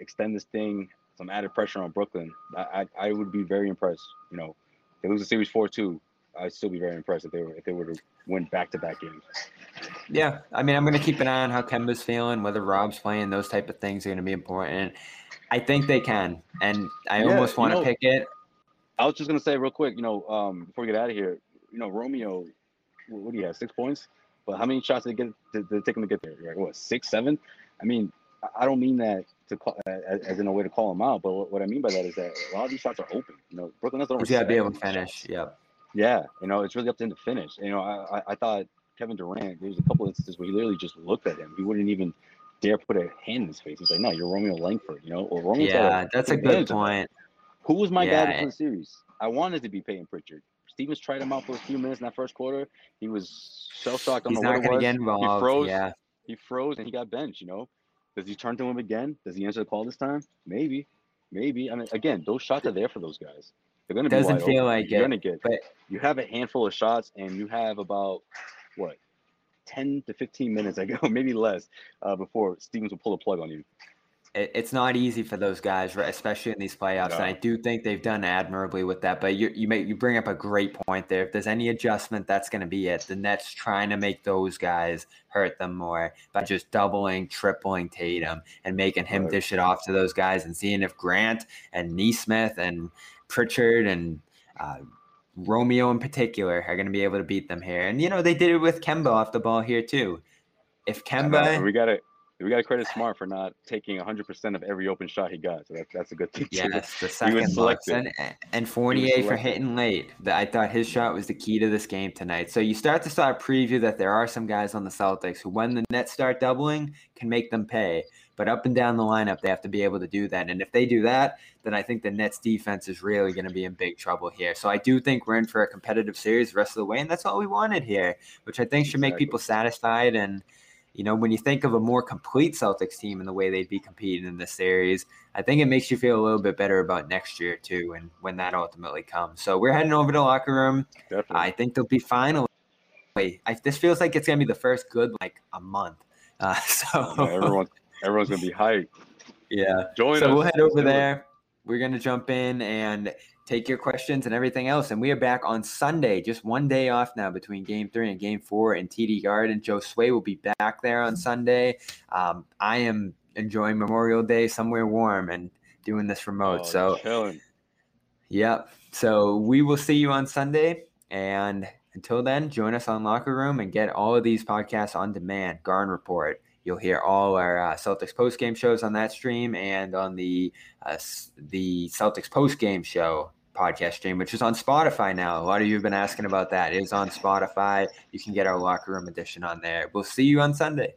extend this thing some added pressure on Brooklyn, I I, I would be very impressed. You know, they lose the series four two. I'd still be very impressed if they were if they were to win back to back games. Yeah, I mean, I'm going to keep an eye on how Kemba's feeling, whether Rob's playing. Those type of things are going to be important. I think they can, and I Yeah, almost want to know- pick it. I was just gonna say real quick, you know, um, before we get out of here, you know, Romeo, what do you have? Six points, but how many shots did they get? Did, did it take him to get there? Like what? Six, seven? I mean, I- don't mean that to call, as, as in a way to call him out, but what, what I mean by that is that a lot of these shots are open. You know, Brooklyn Nets don't. To be able to finish. Yep. Yeah, you know, it's really up to him to finish. You know, I, I, I thought Kevin Durant, there was a couple instances where he literally just looked at him. He wouldn't even dare put a hand in his face. He's like, no, you're Romeo Langford, you know? Or Romeo Yeah, that's a good point. Who was my Yeah, guy for and- the eh. series? I wanted to be Payton Pritchard. Stevens tried him out for a few minutes in that first quarter. He was shell shocked. I He's don't know not gonna was. get He froze. yeah. He froze and he got benched. You know, does he turn to him again? Does he answer the call this time? Maybe, maybe. I mean, again, those shots are there for those guys. They're gonna be Doesn't feel open. like You're it, gonna get, but you have a handful of shots and you have about what 10 to 15 minutes I go maybe less uh, before Stevens will pull the plug on you it's not easy for those guys, right, especially in these playoffs. And I do think they've done admirably with that. But you you make you bring up a great point there. If there's any adjustment, that's going to be it. The Nets trying to make those guys hurt them more by just doubling, tripling Tatum and making him Right. dish it off to those guys and seeing if Grant and Nesmith and Pritchard and uh, Romeo in particular are going to be able to beat them here. And you know they did it with Kemba off the ball here too. If Kemba, we got to we got to credit Smart for not taking 100% of every open shot he got so that, that's a good thing too. Yes, the second looks and and Fournier for hitting late. That I thought his shot was the key to this game tonight. So you start to start preview that there are some guys on the Celtics who, when the Nets start doubling, can make them pay. But up and down the lineup, they have to be able to do that. And if they do that, then I think the Nets defense is really going to be in big trouble here. So I do think we're in for a competitive series the rest of the way, and that's all we wanted here, which I think should make people satisfied and. You know, when you think of a more complete Celtics team and the way they'd be competing in this series, I think it makes you feel a little bit better about next year too, and when that ultimately comes. So we're heading over to the locker room. Definitely. I think they'll be finally. I, this feels like it's gonna be the first good like a month. Uh, so Yeah, everyone everyone's gonna be hyped yeah. Join us. so us. we'll head over there. We're gonna jump in and take your questions and everything else. And we are back on Sunday, just one day off now between game three and game four and TD Garden. Josue will be back there on Sunday. Um, I am enjoying Memorial Day somewhere warm and doing this remote. Oh, so chilling. Yep. So we will see you on Sunday. And until then, join us on Locker Room and get all of these podcasts on demand. Garden Report. You'll hear all our uh, Celtics post game shows on that stream and on the uh, the Celtics post game show podcast stream, which is on Spotify now. A lot of you have been asking about that. It is on Spotify. You can get our Locker Room edition on there. We'll see you on Sunday.